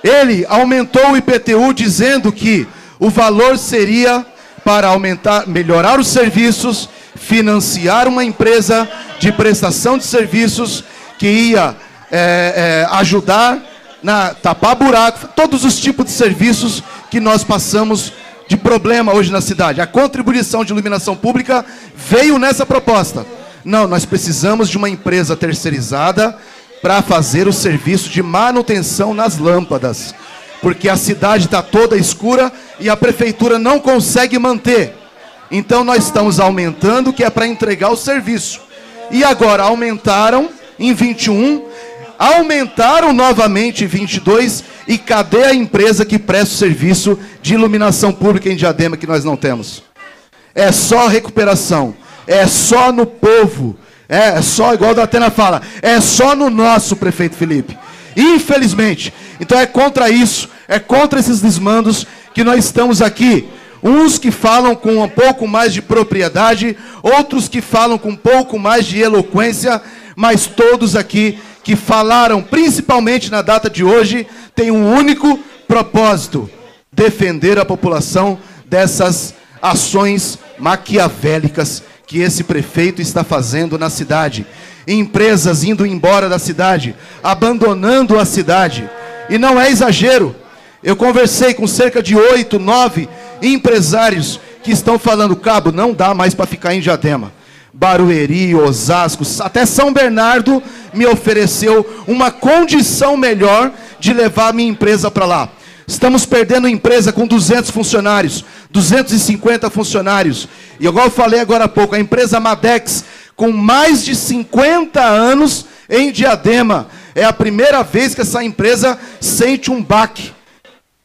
[SPEAKER 9] Ele aumentou o IPTU dizendo que o valor seria para aumentar, melhorar os serviços, financiar uma empresa de prestação de serviços que ia é, é, ajudar na tapar buraco, todos os tipos de serviços que nós passamos de problema hoje na cidade. A contribuição de iluminação pública veio nessa proposta. Não, nós precisamos de uma empresa terceirizada para fazer o serviço de manutenção nas lâmpadas. Porque a cidade está toda escura e a prefeitura não consegue manter. Então nós estamos aumentando, que é para entregar o serviço. E agora aumentaram em 21, aumentaram novamente em 22 e cadê a empresa que presta o serviço de iluminação pública em Diadema que nós não temos? É só recuperação é só no povo. É, é só, igual a Atena fala, é só no nosso, prefeito Felipe. Infelizmente. Então é contra isso, é contra esses desmandos que nós estamos aqui. Uns que falam com um pouco mais de propriedade, outros que falam com um pouco mais de eloquência, mas todos aqui que falaram, principalmente na data de hoje, têm um único propósito: defender a população dessas ações maquiavélicas que esse prefeito está fazendo na cidade. Empresas indo embora da cidade, abandonando a cidade. E não é exagero. Eu conversei com cerca de oito, nove empresários que estão falando, cabo, não dá mais para ficar em Diadema. Barueri, Osasco, até São Bernardo me ofereceu uma condição melhor de levar minha empresa para lá. Estamos perdendo empresa com 200 funcionários, 250 funcionários. E igual eu falei agora há pouco, a empresa Madex, com mais de 50 anos em Diadema, é a primeira vez que essa empresa sente um baque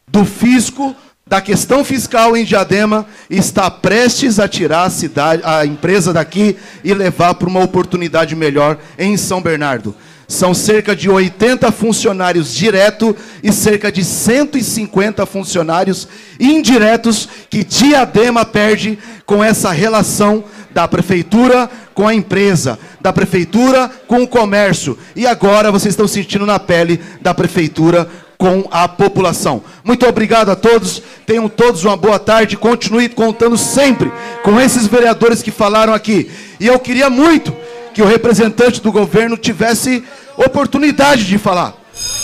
[SPEAKER 9] do fisco, da questão fiscal em Diadema, e está prestes a tirar a, cidade, a empresa daqui e levar para uma oportunidade melhor em São Bernardo. São cerca de 80 funcionários diretos e cerca de 150 funcionários indiretos que Diadema perde com essa relação da prefeitura com a empresa, da prefeitura com o comércio. E agora vocês estão sentindo na pele da prefeitura com a população. Muito obrigado a todos. Tenham todos uma boa tarde. Continue contando sempre com esses vereadores que falaram aqui. E eu queria muito que o representante do governo tivesse oportunidade de falar.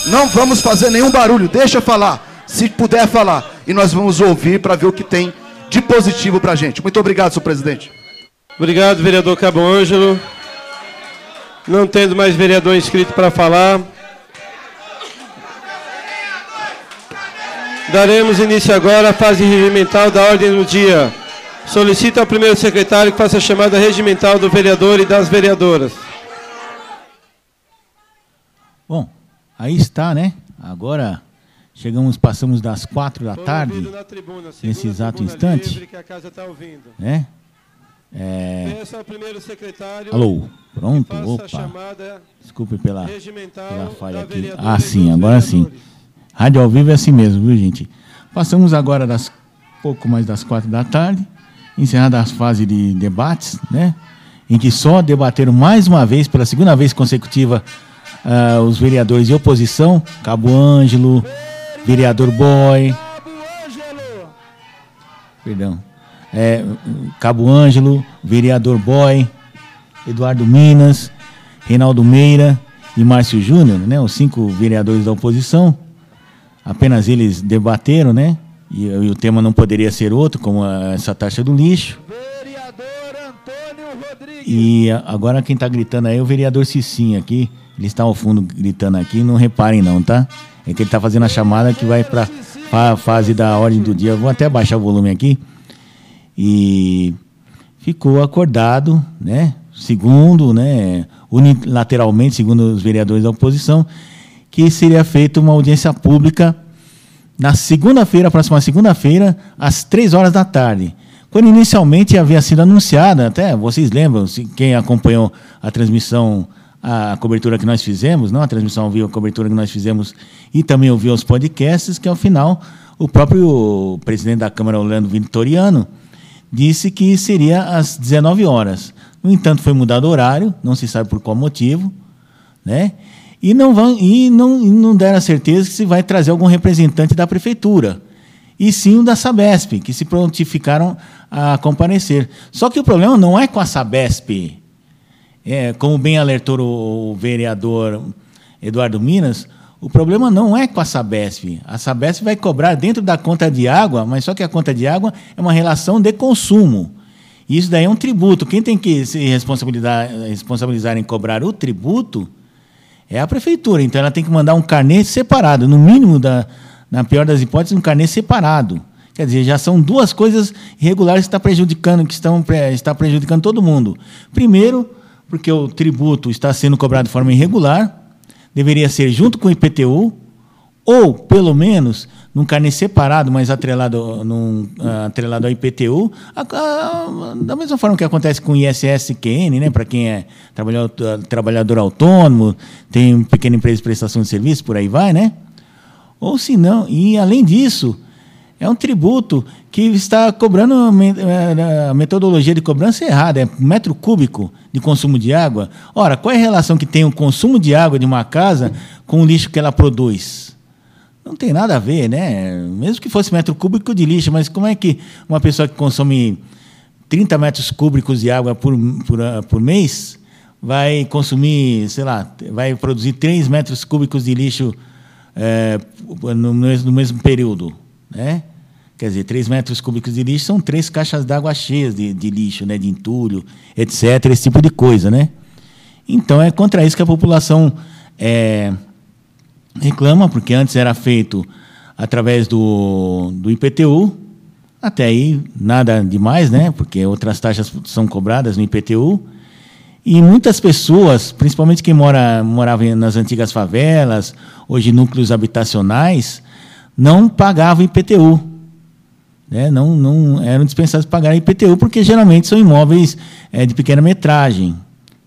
[SPEAKER 9] Não vamos fazer nenhum barulho, deixa falar, se puder falar. E nós vamos ouvir para ver o que tem de positivo para a gente. Muito obrigado, senhor presidente.
[SPEAKER 3] Obrigado, vereador Cabo Ângelo. Não tendo mais vereador inscrito para falar. Daremos início agora à fase regimental da ordem do dia. Solicito ao primeiro secretário que faça a chamada regimental do vereador e das vereadoras.
[SPEAKER 2] Bom, aí está, né? Agora chegamos, passamos das quatro da tarde, tribuna, nesse exato instante. Livre, tá né? É... Alô, pronto, opa. Desculpe pela, pela falha aqui. Ah, sim, agora sim. Rádio ao vivo é assim mesmo, viu, gente? Passamos agora das pouco mais das quatro da tarde, encerrada a fase de debates, né? Em que só debateram mais uma vez, pela segunda vez consecutiva, ah, os vereadores de oposição, Cabo Ângelo, vereador Boy. Perdão. É, Cabo Ângelo, vereador Boy, Eduardo Minas, Reinaldo Meira e Márcio Júnior, né, os cinco vereadores da oposição. Apenas eles debateram, né? E, e o tema não poderia ser outro, como a, essa taxa do lixo. E a- agora quem está gritando aí é o vereador Cicinho aqui. Ele está ao fundo gritando aqui, não reparem não, tá? É que ele está fazendo a chamada que vai para a fase da ordem do dia. Vou até baixar o volume aqui. E ficou acordado, né? Segundo, né? Unilateralmente, segundo os vereadores da oposição, que seria feita uma audiência pública na segunda-feira, próxima segunda-feira, às três horas da tarde. Quando inicialmente havia sido anunciada, até vocês lembram, se quem acompanhou a transmissão, a cobertura que nós fizemos, não a transmissão ao vivo, a cobertura que nós fizemos, e também ouviu os podcasts, que ao final o próprio presidente da Câmara, Orlando Vitoriano, disse que seria às 19 horas. No entanto, foi mudado o horário, não se sabe por qual motivo, né? E não vão e não, e não deram a certeza que se vai trazer algum representante da prefeitura. E sim o da Sabesp, que se prontificaram a comparecer. Só que o problema não é com a Sabesp. É, como bem alertou o, vereador Eduardo Minas, o problema não é com a Sabesp. A Sabesp vai cobrar dentro da conta de água, mas só que a conta de água é uma relação de consumo. Isso daí é um tributo. Quem tem que se responsabilizar, responsabilizar em cobrar o tributo é a prefeitura. Então ela tem que mandar um carnê separado, no mínimo, da, na pior das hipóteses, um carnê separado. Quer dizer, já são duas coisas irregulares que está prejudicando, que estão está prejudicando todo mundo. Primeiro, porque o tributo está sendo cobrado de forma irregular, deveria ser junto com o IPTU, ou, pelo menos, num carnê separado, mas atrelado, num, ah, atrelado ao IPTU, a- a- da mesma forma que acontece com o ISS QN, né, para quem é trabalhador, trabalhador autônomo, tem pequena empresa de prestação de serviço, por aí vai, né? Ou se não, e além disso, é um tributo que está cobrando a eh, a metodologia de cobrança errada, é metro cúbico de consumo de água. Ora, qual é a relação que tem o consumo de água de uma casa com o lixo que ela produz? Não tem nada a ver, né? Mesmo que fosse metro cúbico de lixo, mas como é que uma pessoa que consome 30 metros cúbicos de água por, por, ah, por mês vai consumir, sei lá, vai produzir 3 metros cúbicos de lixo eh, no, mesmo, no mesmo período, né? Quer dizer, 3 metros cúbicos de lixo são três caixas d'água cheias de, de lixo, né? de entulho, etc., esse tipo de coisa, né? Então, é contra isso que a população eh, reclama, porque antes era feito através do, do IPTU, até aí nada demais, né? Porque outras taxas são cobradas no IPTU. E muitas pessoas, principalmente quem mora, morava nas antigas favelas, hoje núcleos habitacionais, não pagavam IPTU. Né? Não, não eram dispensados de pagar IPTU, porque geralmente são imóveis eh, de pequena metragem.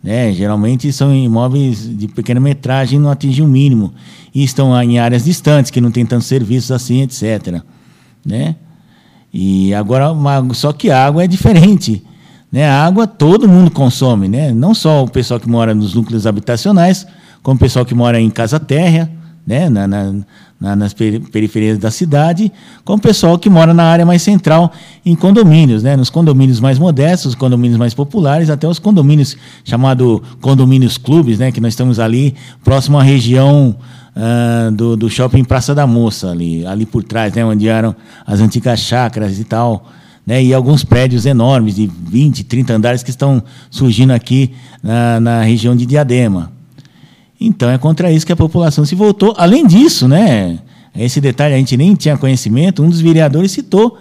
[SPEAKER 2] Né? Geralmente são imóveis de pequena metragem, não atingem o mínimo. E estão em áreas distantes, que não tem tantos serviços assim, etc. Né? E agora, só que a água é diferente. Né? A água todo mundo consome, né? não só o pessoal que mora nos núcleos habitacionais, como o pessoal que mora em casa térrea, né? na, na- na- nas peri- periferias da cidade, como o pessoal que mora na área mais central, em condomínios, né? nos condomínios mais modestos, os condomínios mais populares, até os condomínios chamados condomínios clubes, né? que nós estamos ali próximo à região ah, do, do shopping Praça da Moça, ali, ali por trás, né? onde eram as antigas chácaras e tal. Né? E alguns prédios enormes, de 20, 30 andares, que estão surgindo aqui na, na região de Diadema. Então é contra isso que a população se voltou. Além disso, né, esse detalhe a gente nem tinha conhecimento, um dos vereadores citou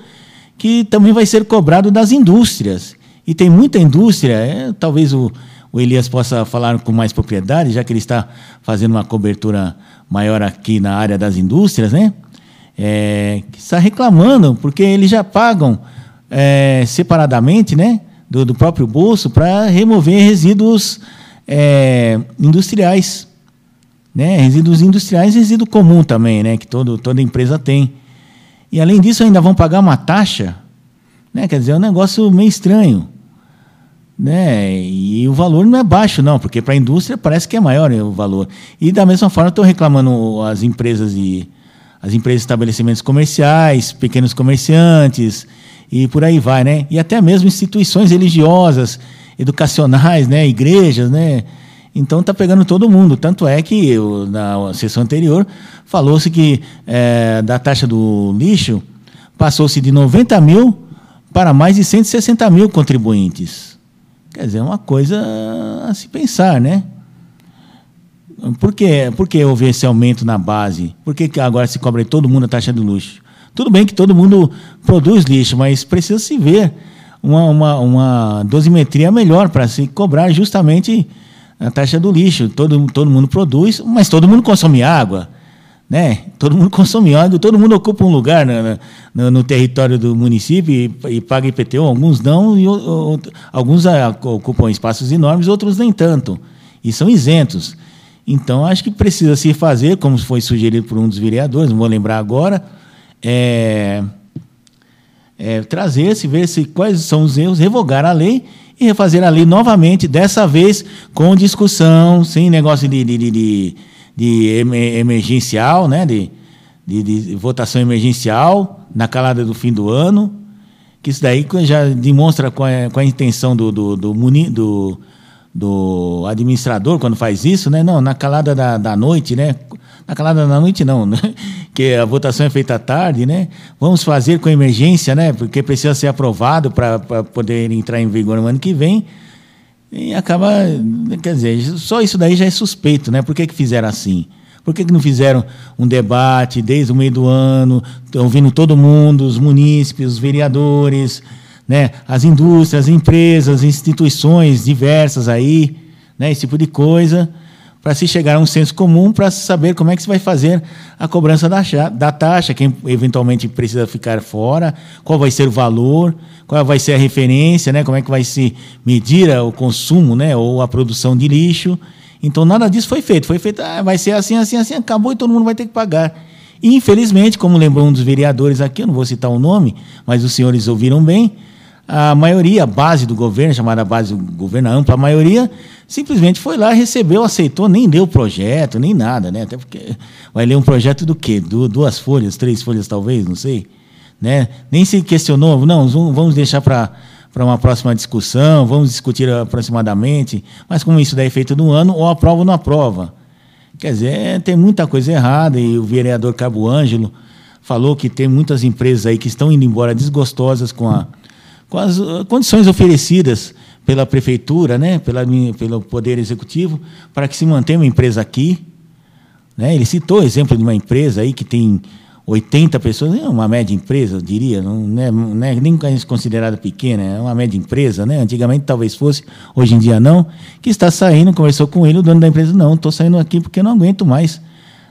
[SPEAKER 2] que também vai ser cobrado das indústrias. E tem muita indústria, é, talvez o, o Elias possa falar com mais propriedade, já que ele está fazendo uma cobertura maior aqui na área das indústrias, né? É, está reclamando, porque eles já pagam é, separadamente, né, do, do próprio bolso, para remover resíduos é, industriais. Né? Resíduos industriais resíduo comum também, né? que todo, toda empresa tem. E além disso, ainda vão pagar uma taxa. Né? Quer dizer, é um negócio meio estranho. Né? E o valor não é baixo, não, porque para a indústria parece que é maior né, o valor. E da mesma forma, estou reclamando as empresas e as empresas estabelecimentos comerciais, pequenos comerciantes e por aí vai, né? E até mesmo instituições religiosas, educacionais, né? Igrejas, né? Então está pegando todo mundo. Tanto é que eu, na sessão anterior falou-se que é, da taxa do lixo passou-se de 90 mil para mais de 160 mil contribuintes. Quer dizer, é uma coisa a se pensar, né? Por que, por que houve esse aumento na base? Por que agora se cobra todo mundo a taxa do lixo? Tudo bem que todo mundo produz lixo, mas precisa se ver uma, uma, uma dosimetria melhor para se cobrar justamente a taxa do lixo. Todo, todo mundo produz, mas todo mundo consome água né? Todo mundo consome água, todo mundo ocupa um lugar no, no, no território do município e, e, paga IPTU, alguns não, e alguns ocupam espaços enormes, outros nem tanto, e são isentos. Então, acho que precisa se fazer, como foi sugerido por um dos vereadores, não vou lembrar agora, é, é, trazer, se ver se, quais são os erros, revogar a lei e refazer a lei novamente, dessa vez com discussão, sem negócio de, de, de, de emergencial, né? De, de, de, votação emergencial na calada do fim do ano, que isso daí já demonstra qual é, qual é a intenção do, do, do, do, do, administrador quando faz isso, né? Não, na calada da, da noite, né? Na calada da noite não, né? Que a votação é feita à tarde, né? Vamos fazer com emergência, né? Porque precisa ser aprovado para poder entrar em vigor no ano que vem. E acaba, quer dizer, só isso daí já é suspeito, né? Por que, que fizeram assim? Por que, que não fizeram um debate desde o meio do ano, ouvindo todo mundo, os munícipes, os vereadores, né? as indústrias, as empresas, instituições diversas aí, né? esse tipo de coisa, para se chegar a um senso comum, para saber como é que se vai fazer a cobrança da, da taxa, quem eventualmente precisa ficar fora, qual vai ser o valor, qual vai ser a referência, né? como é que vai se medir o consumo né? ou a produção de lixo. Então, nada disso foi feito. Foi feito, ah, vai ser assim, assim, assim, acabou e todo mundo vai ter que pagar. E, infelizmente, como lembrou um dos vereadores aqui, eu não vou citar o nome, mas os senhores ouviram bem, a maioria, a base do governo, chamada base do governo, a ampla maioria, simplesmente foi lá, recebeu, aceitou, nem leu o projeto, nem nada, né? Até porque vai ler um projeto do quê? Du duas folhas, três folhas talvez, não sei né? Nem se questionou, não, vamos deixar para para uma próxima discussão, vamos discutir aproximadamente, mas como isso daí é feito no ano, ou aprova ou não aprova. Quer dizer, tem muita coisa errada, e o vereador Cabo Ângelo falou que tem muitas empresas aí que estão indo embora desgostosas com, a, com as uh, condições oferecidas pela prefeitura, né, pela, pelo Poder Executivo, para que se mantenha uma empresa aqui. Né? Ele citou o exemplo de uma empresa aí que tem 80 pessoas, é uma média empresa, eu diria, não é, não é nem considerada pequena, é uma média empresa, né? Antigamente talvez fosse, hoje em dia não, que está saindo, conversou com ele, o dono da empresa, não, estou saindo aqui porque não aguento mais.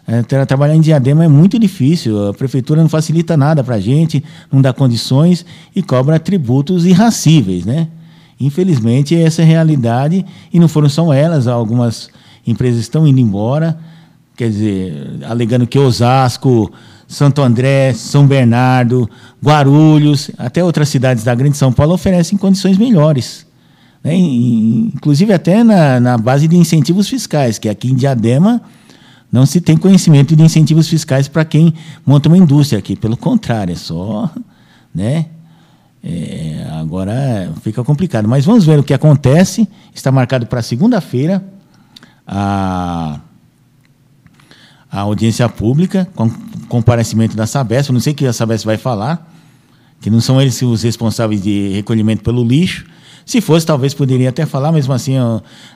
[SPEAKER 2] É, trabalhar em Diadema é muito difícil, a prefeitura não facilita nada para a gente, não dá condições e cobra tributos irracíveis, né? Infelizmente, essa é a realidade, e não foram só elas, algumas empresas estão indo embora, quer dizer, alegando que Osasco Santo André, São Bernardo, Guarulhos, até outras cidades da Grande São Paulo oferecem condições melhores. Né? Inclusive até na, na base de incentivos fiscais, que aqui em Diadema não se tem conhecimento de incentivos fiscais para quem monta uma indústria aqui. Pelo contrário, é só. Né? É, agora fica complicado. Mas vamos ver o que acontece. Está marcado para segunda-feira. A a audiência pública, com comparecimento da Sabesp. Eu não sei o que a Sabesp vai falar, que não são eles os responsáveis de recolhimento pelo lixo. Se fosse, talvez poderia até falar, mesmo assim,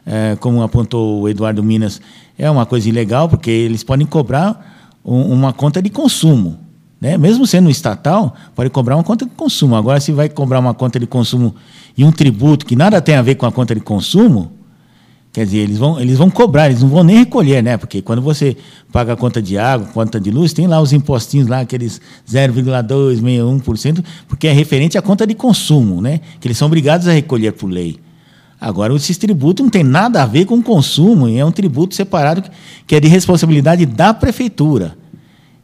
[SPEAKER 2] é, como apontou o Eduardo Minas, é uma coisa ilegal, porque eles podem cobrar um, uma conta de consumo. Né? Mesmo sendo estatal, pode cobrar uma conta de consumo. Agora, se vai cobrar uma conta de consumo e um tributo que nada tem a ver com a conta de consumo, Quer dizer, eles vão, eles vão cobrar, eles não vão nem recolher, né? Porque quando você paga a conta de água, conta de luz, tem lá os impostinhos lá, aqueles 0,261%, porque é referente à conta de consumo, né? Que eles são obrigados a recolher por lei. Agora, esses tributos não tem nada a ver com consumo, é um tributo separado que é de responsabilidade da prefeitura.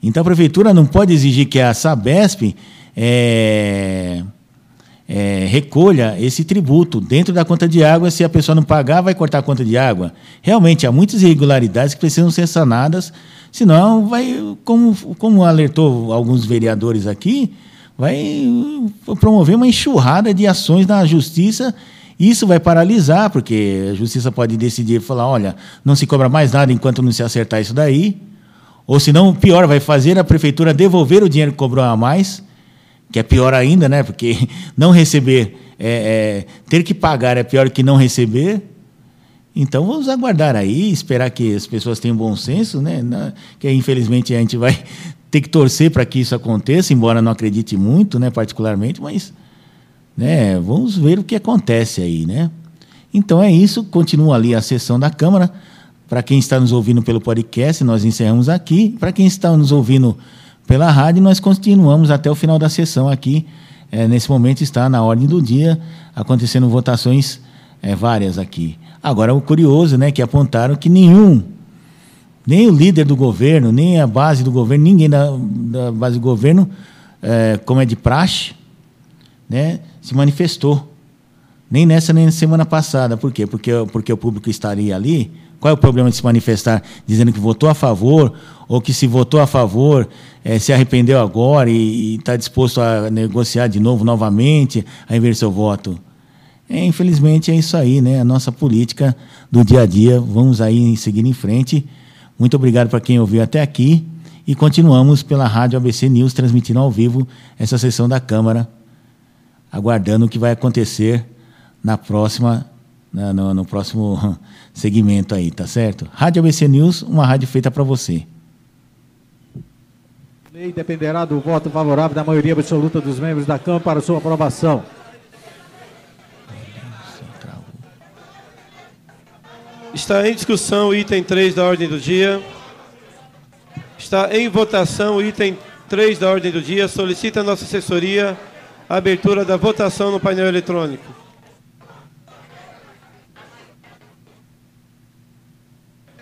[SPEAKER 2] Então, a prefeitura não pode exigir que a Sabesp é, é, recolha esse tributo dentro da conta de água. Se a pessoa não pagar, vai cortar a conta de água. Realmente, há muitas irregularidades que precisam ser sanadas, senão vai, como, como alertou alguns vereadores aqui, vai promover uma enxurrada de ações na justiça. Isso vai paralisar, porque a justiça pode decidir falar: olha, não se cobra mais nada enquanto não se acertar isso daí. Ou senão, pior, vai fazer a prefeitura devolver o dinheiro que cobrou a mais que é pior ainda, né? Porque <laughs> não receber, é, é, ter que pagar é pior que não receber. Então vamos aguardar aí, esperar que as pessoas tenham bom senso, né? Que infelizmente a gente vai <laughs> ter que torcer para que isso aconteça, embora não acredite muito, né? Particularmente, mas, né? Vamos ver o que acontece aí, né? Então é isso. Continua ali a sessão da Câmara. Para quem está nos ouvindo pelo podcast, nós encerramos aqui. Para quem está nos ouvindo pela rádio. Nós continuamos até o final da sessão aqui. É, nesse momento está na ordem do dia, acontecendo votações é, várias aqui. Agora, o curioso, né, que apontaram que nenhum, nem o líder do governo, nem a base do governo, ninguém da, da base do governo, é, como é de praxe, né, se manifestou. Nem nessa, nem na semana passada. Por quê? Porque, porque o público estaria ali. Qual é o problema de se manifestar dizendo que votou a favor, ou que se votou a favor, é, se arrependeu agora e está disposto a negociar de novo, novamente, a inverter seu voto. É, infelizmente é isso aí, né? A nossa política do dia a dia. Vamos aí seguir em frente. Muito obrigado para quem ouviu até aqui. E continuamos pela Rádio ABC News, transmitindo ao vivo essa sessão da Câmara, aguardando o que vai acontecer na próxima, no, no próximo <laughs> segmento aí, tá certo? Rádio ABC News, uma rádio feita para você
[SPEAKER 11] lei dependerá do voto favorável da maioria absoluta dos membros da Câmara para sua aprovação.
[SPEAKER 3] Está em discussão o item 3 da ordem do dia. Está em votação o item 3 da ordem do dia. Solicita a nossa assessoria a abertura da votação no painel eletrônico.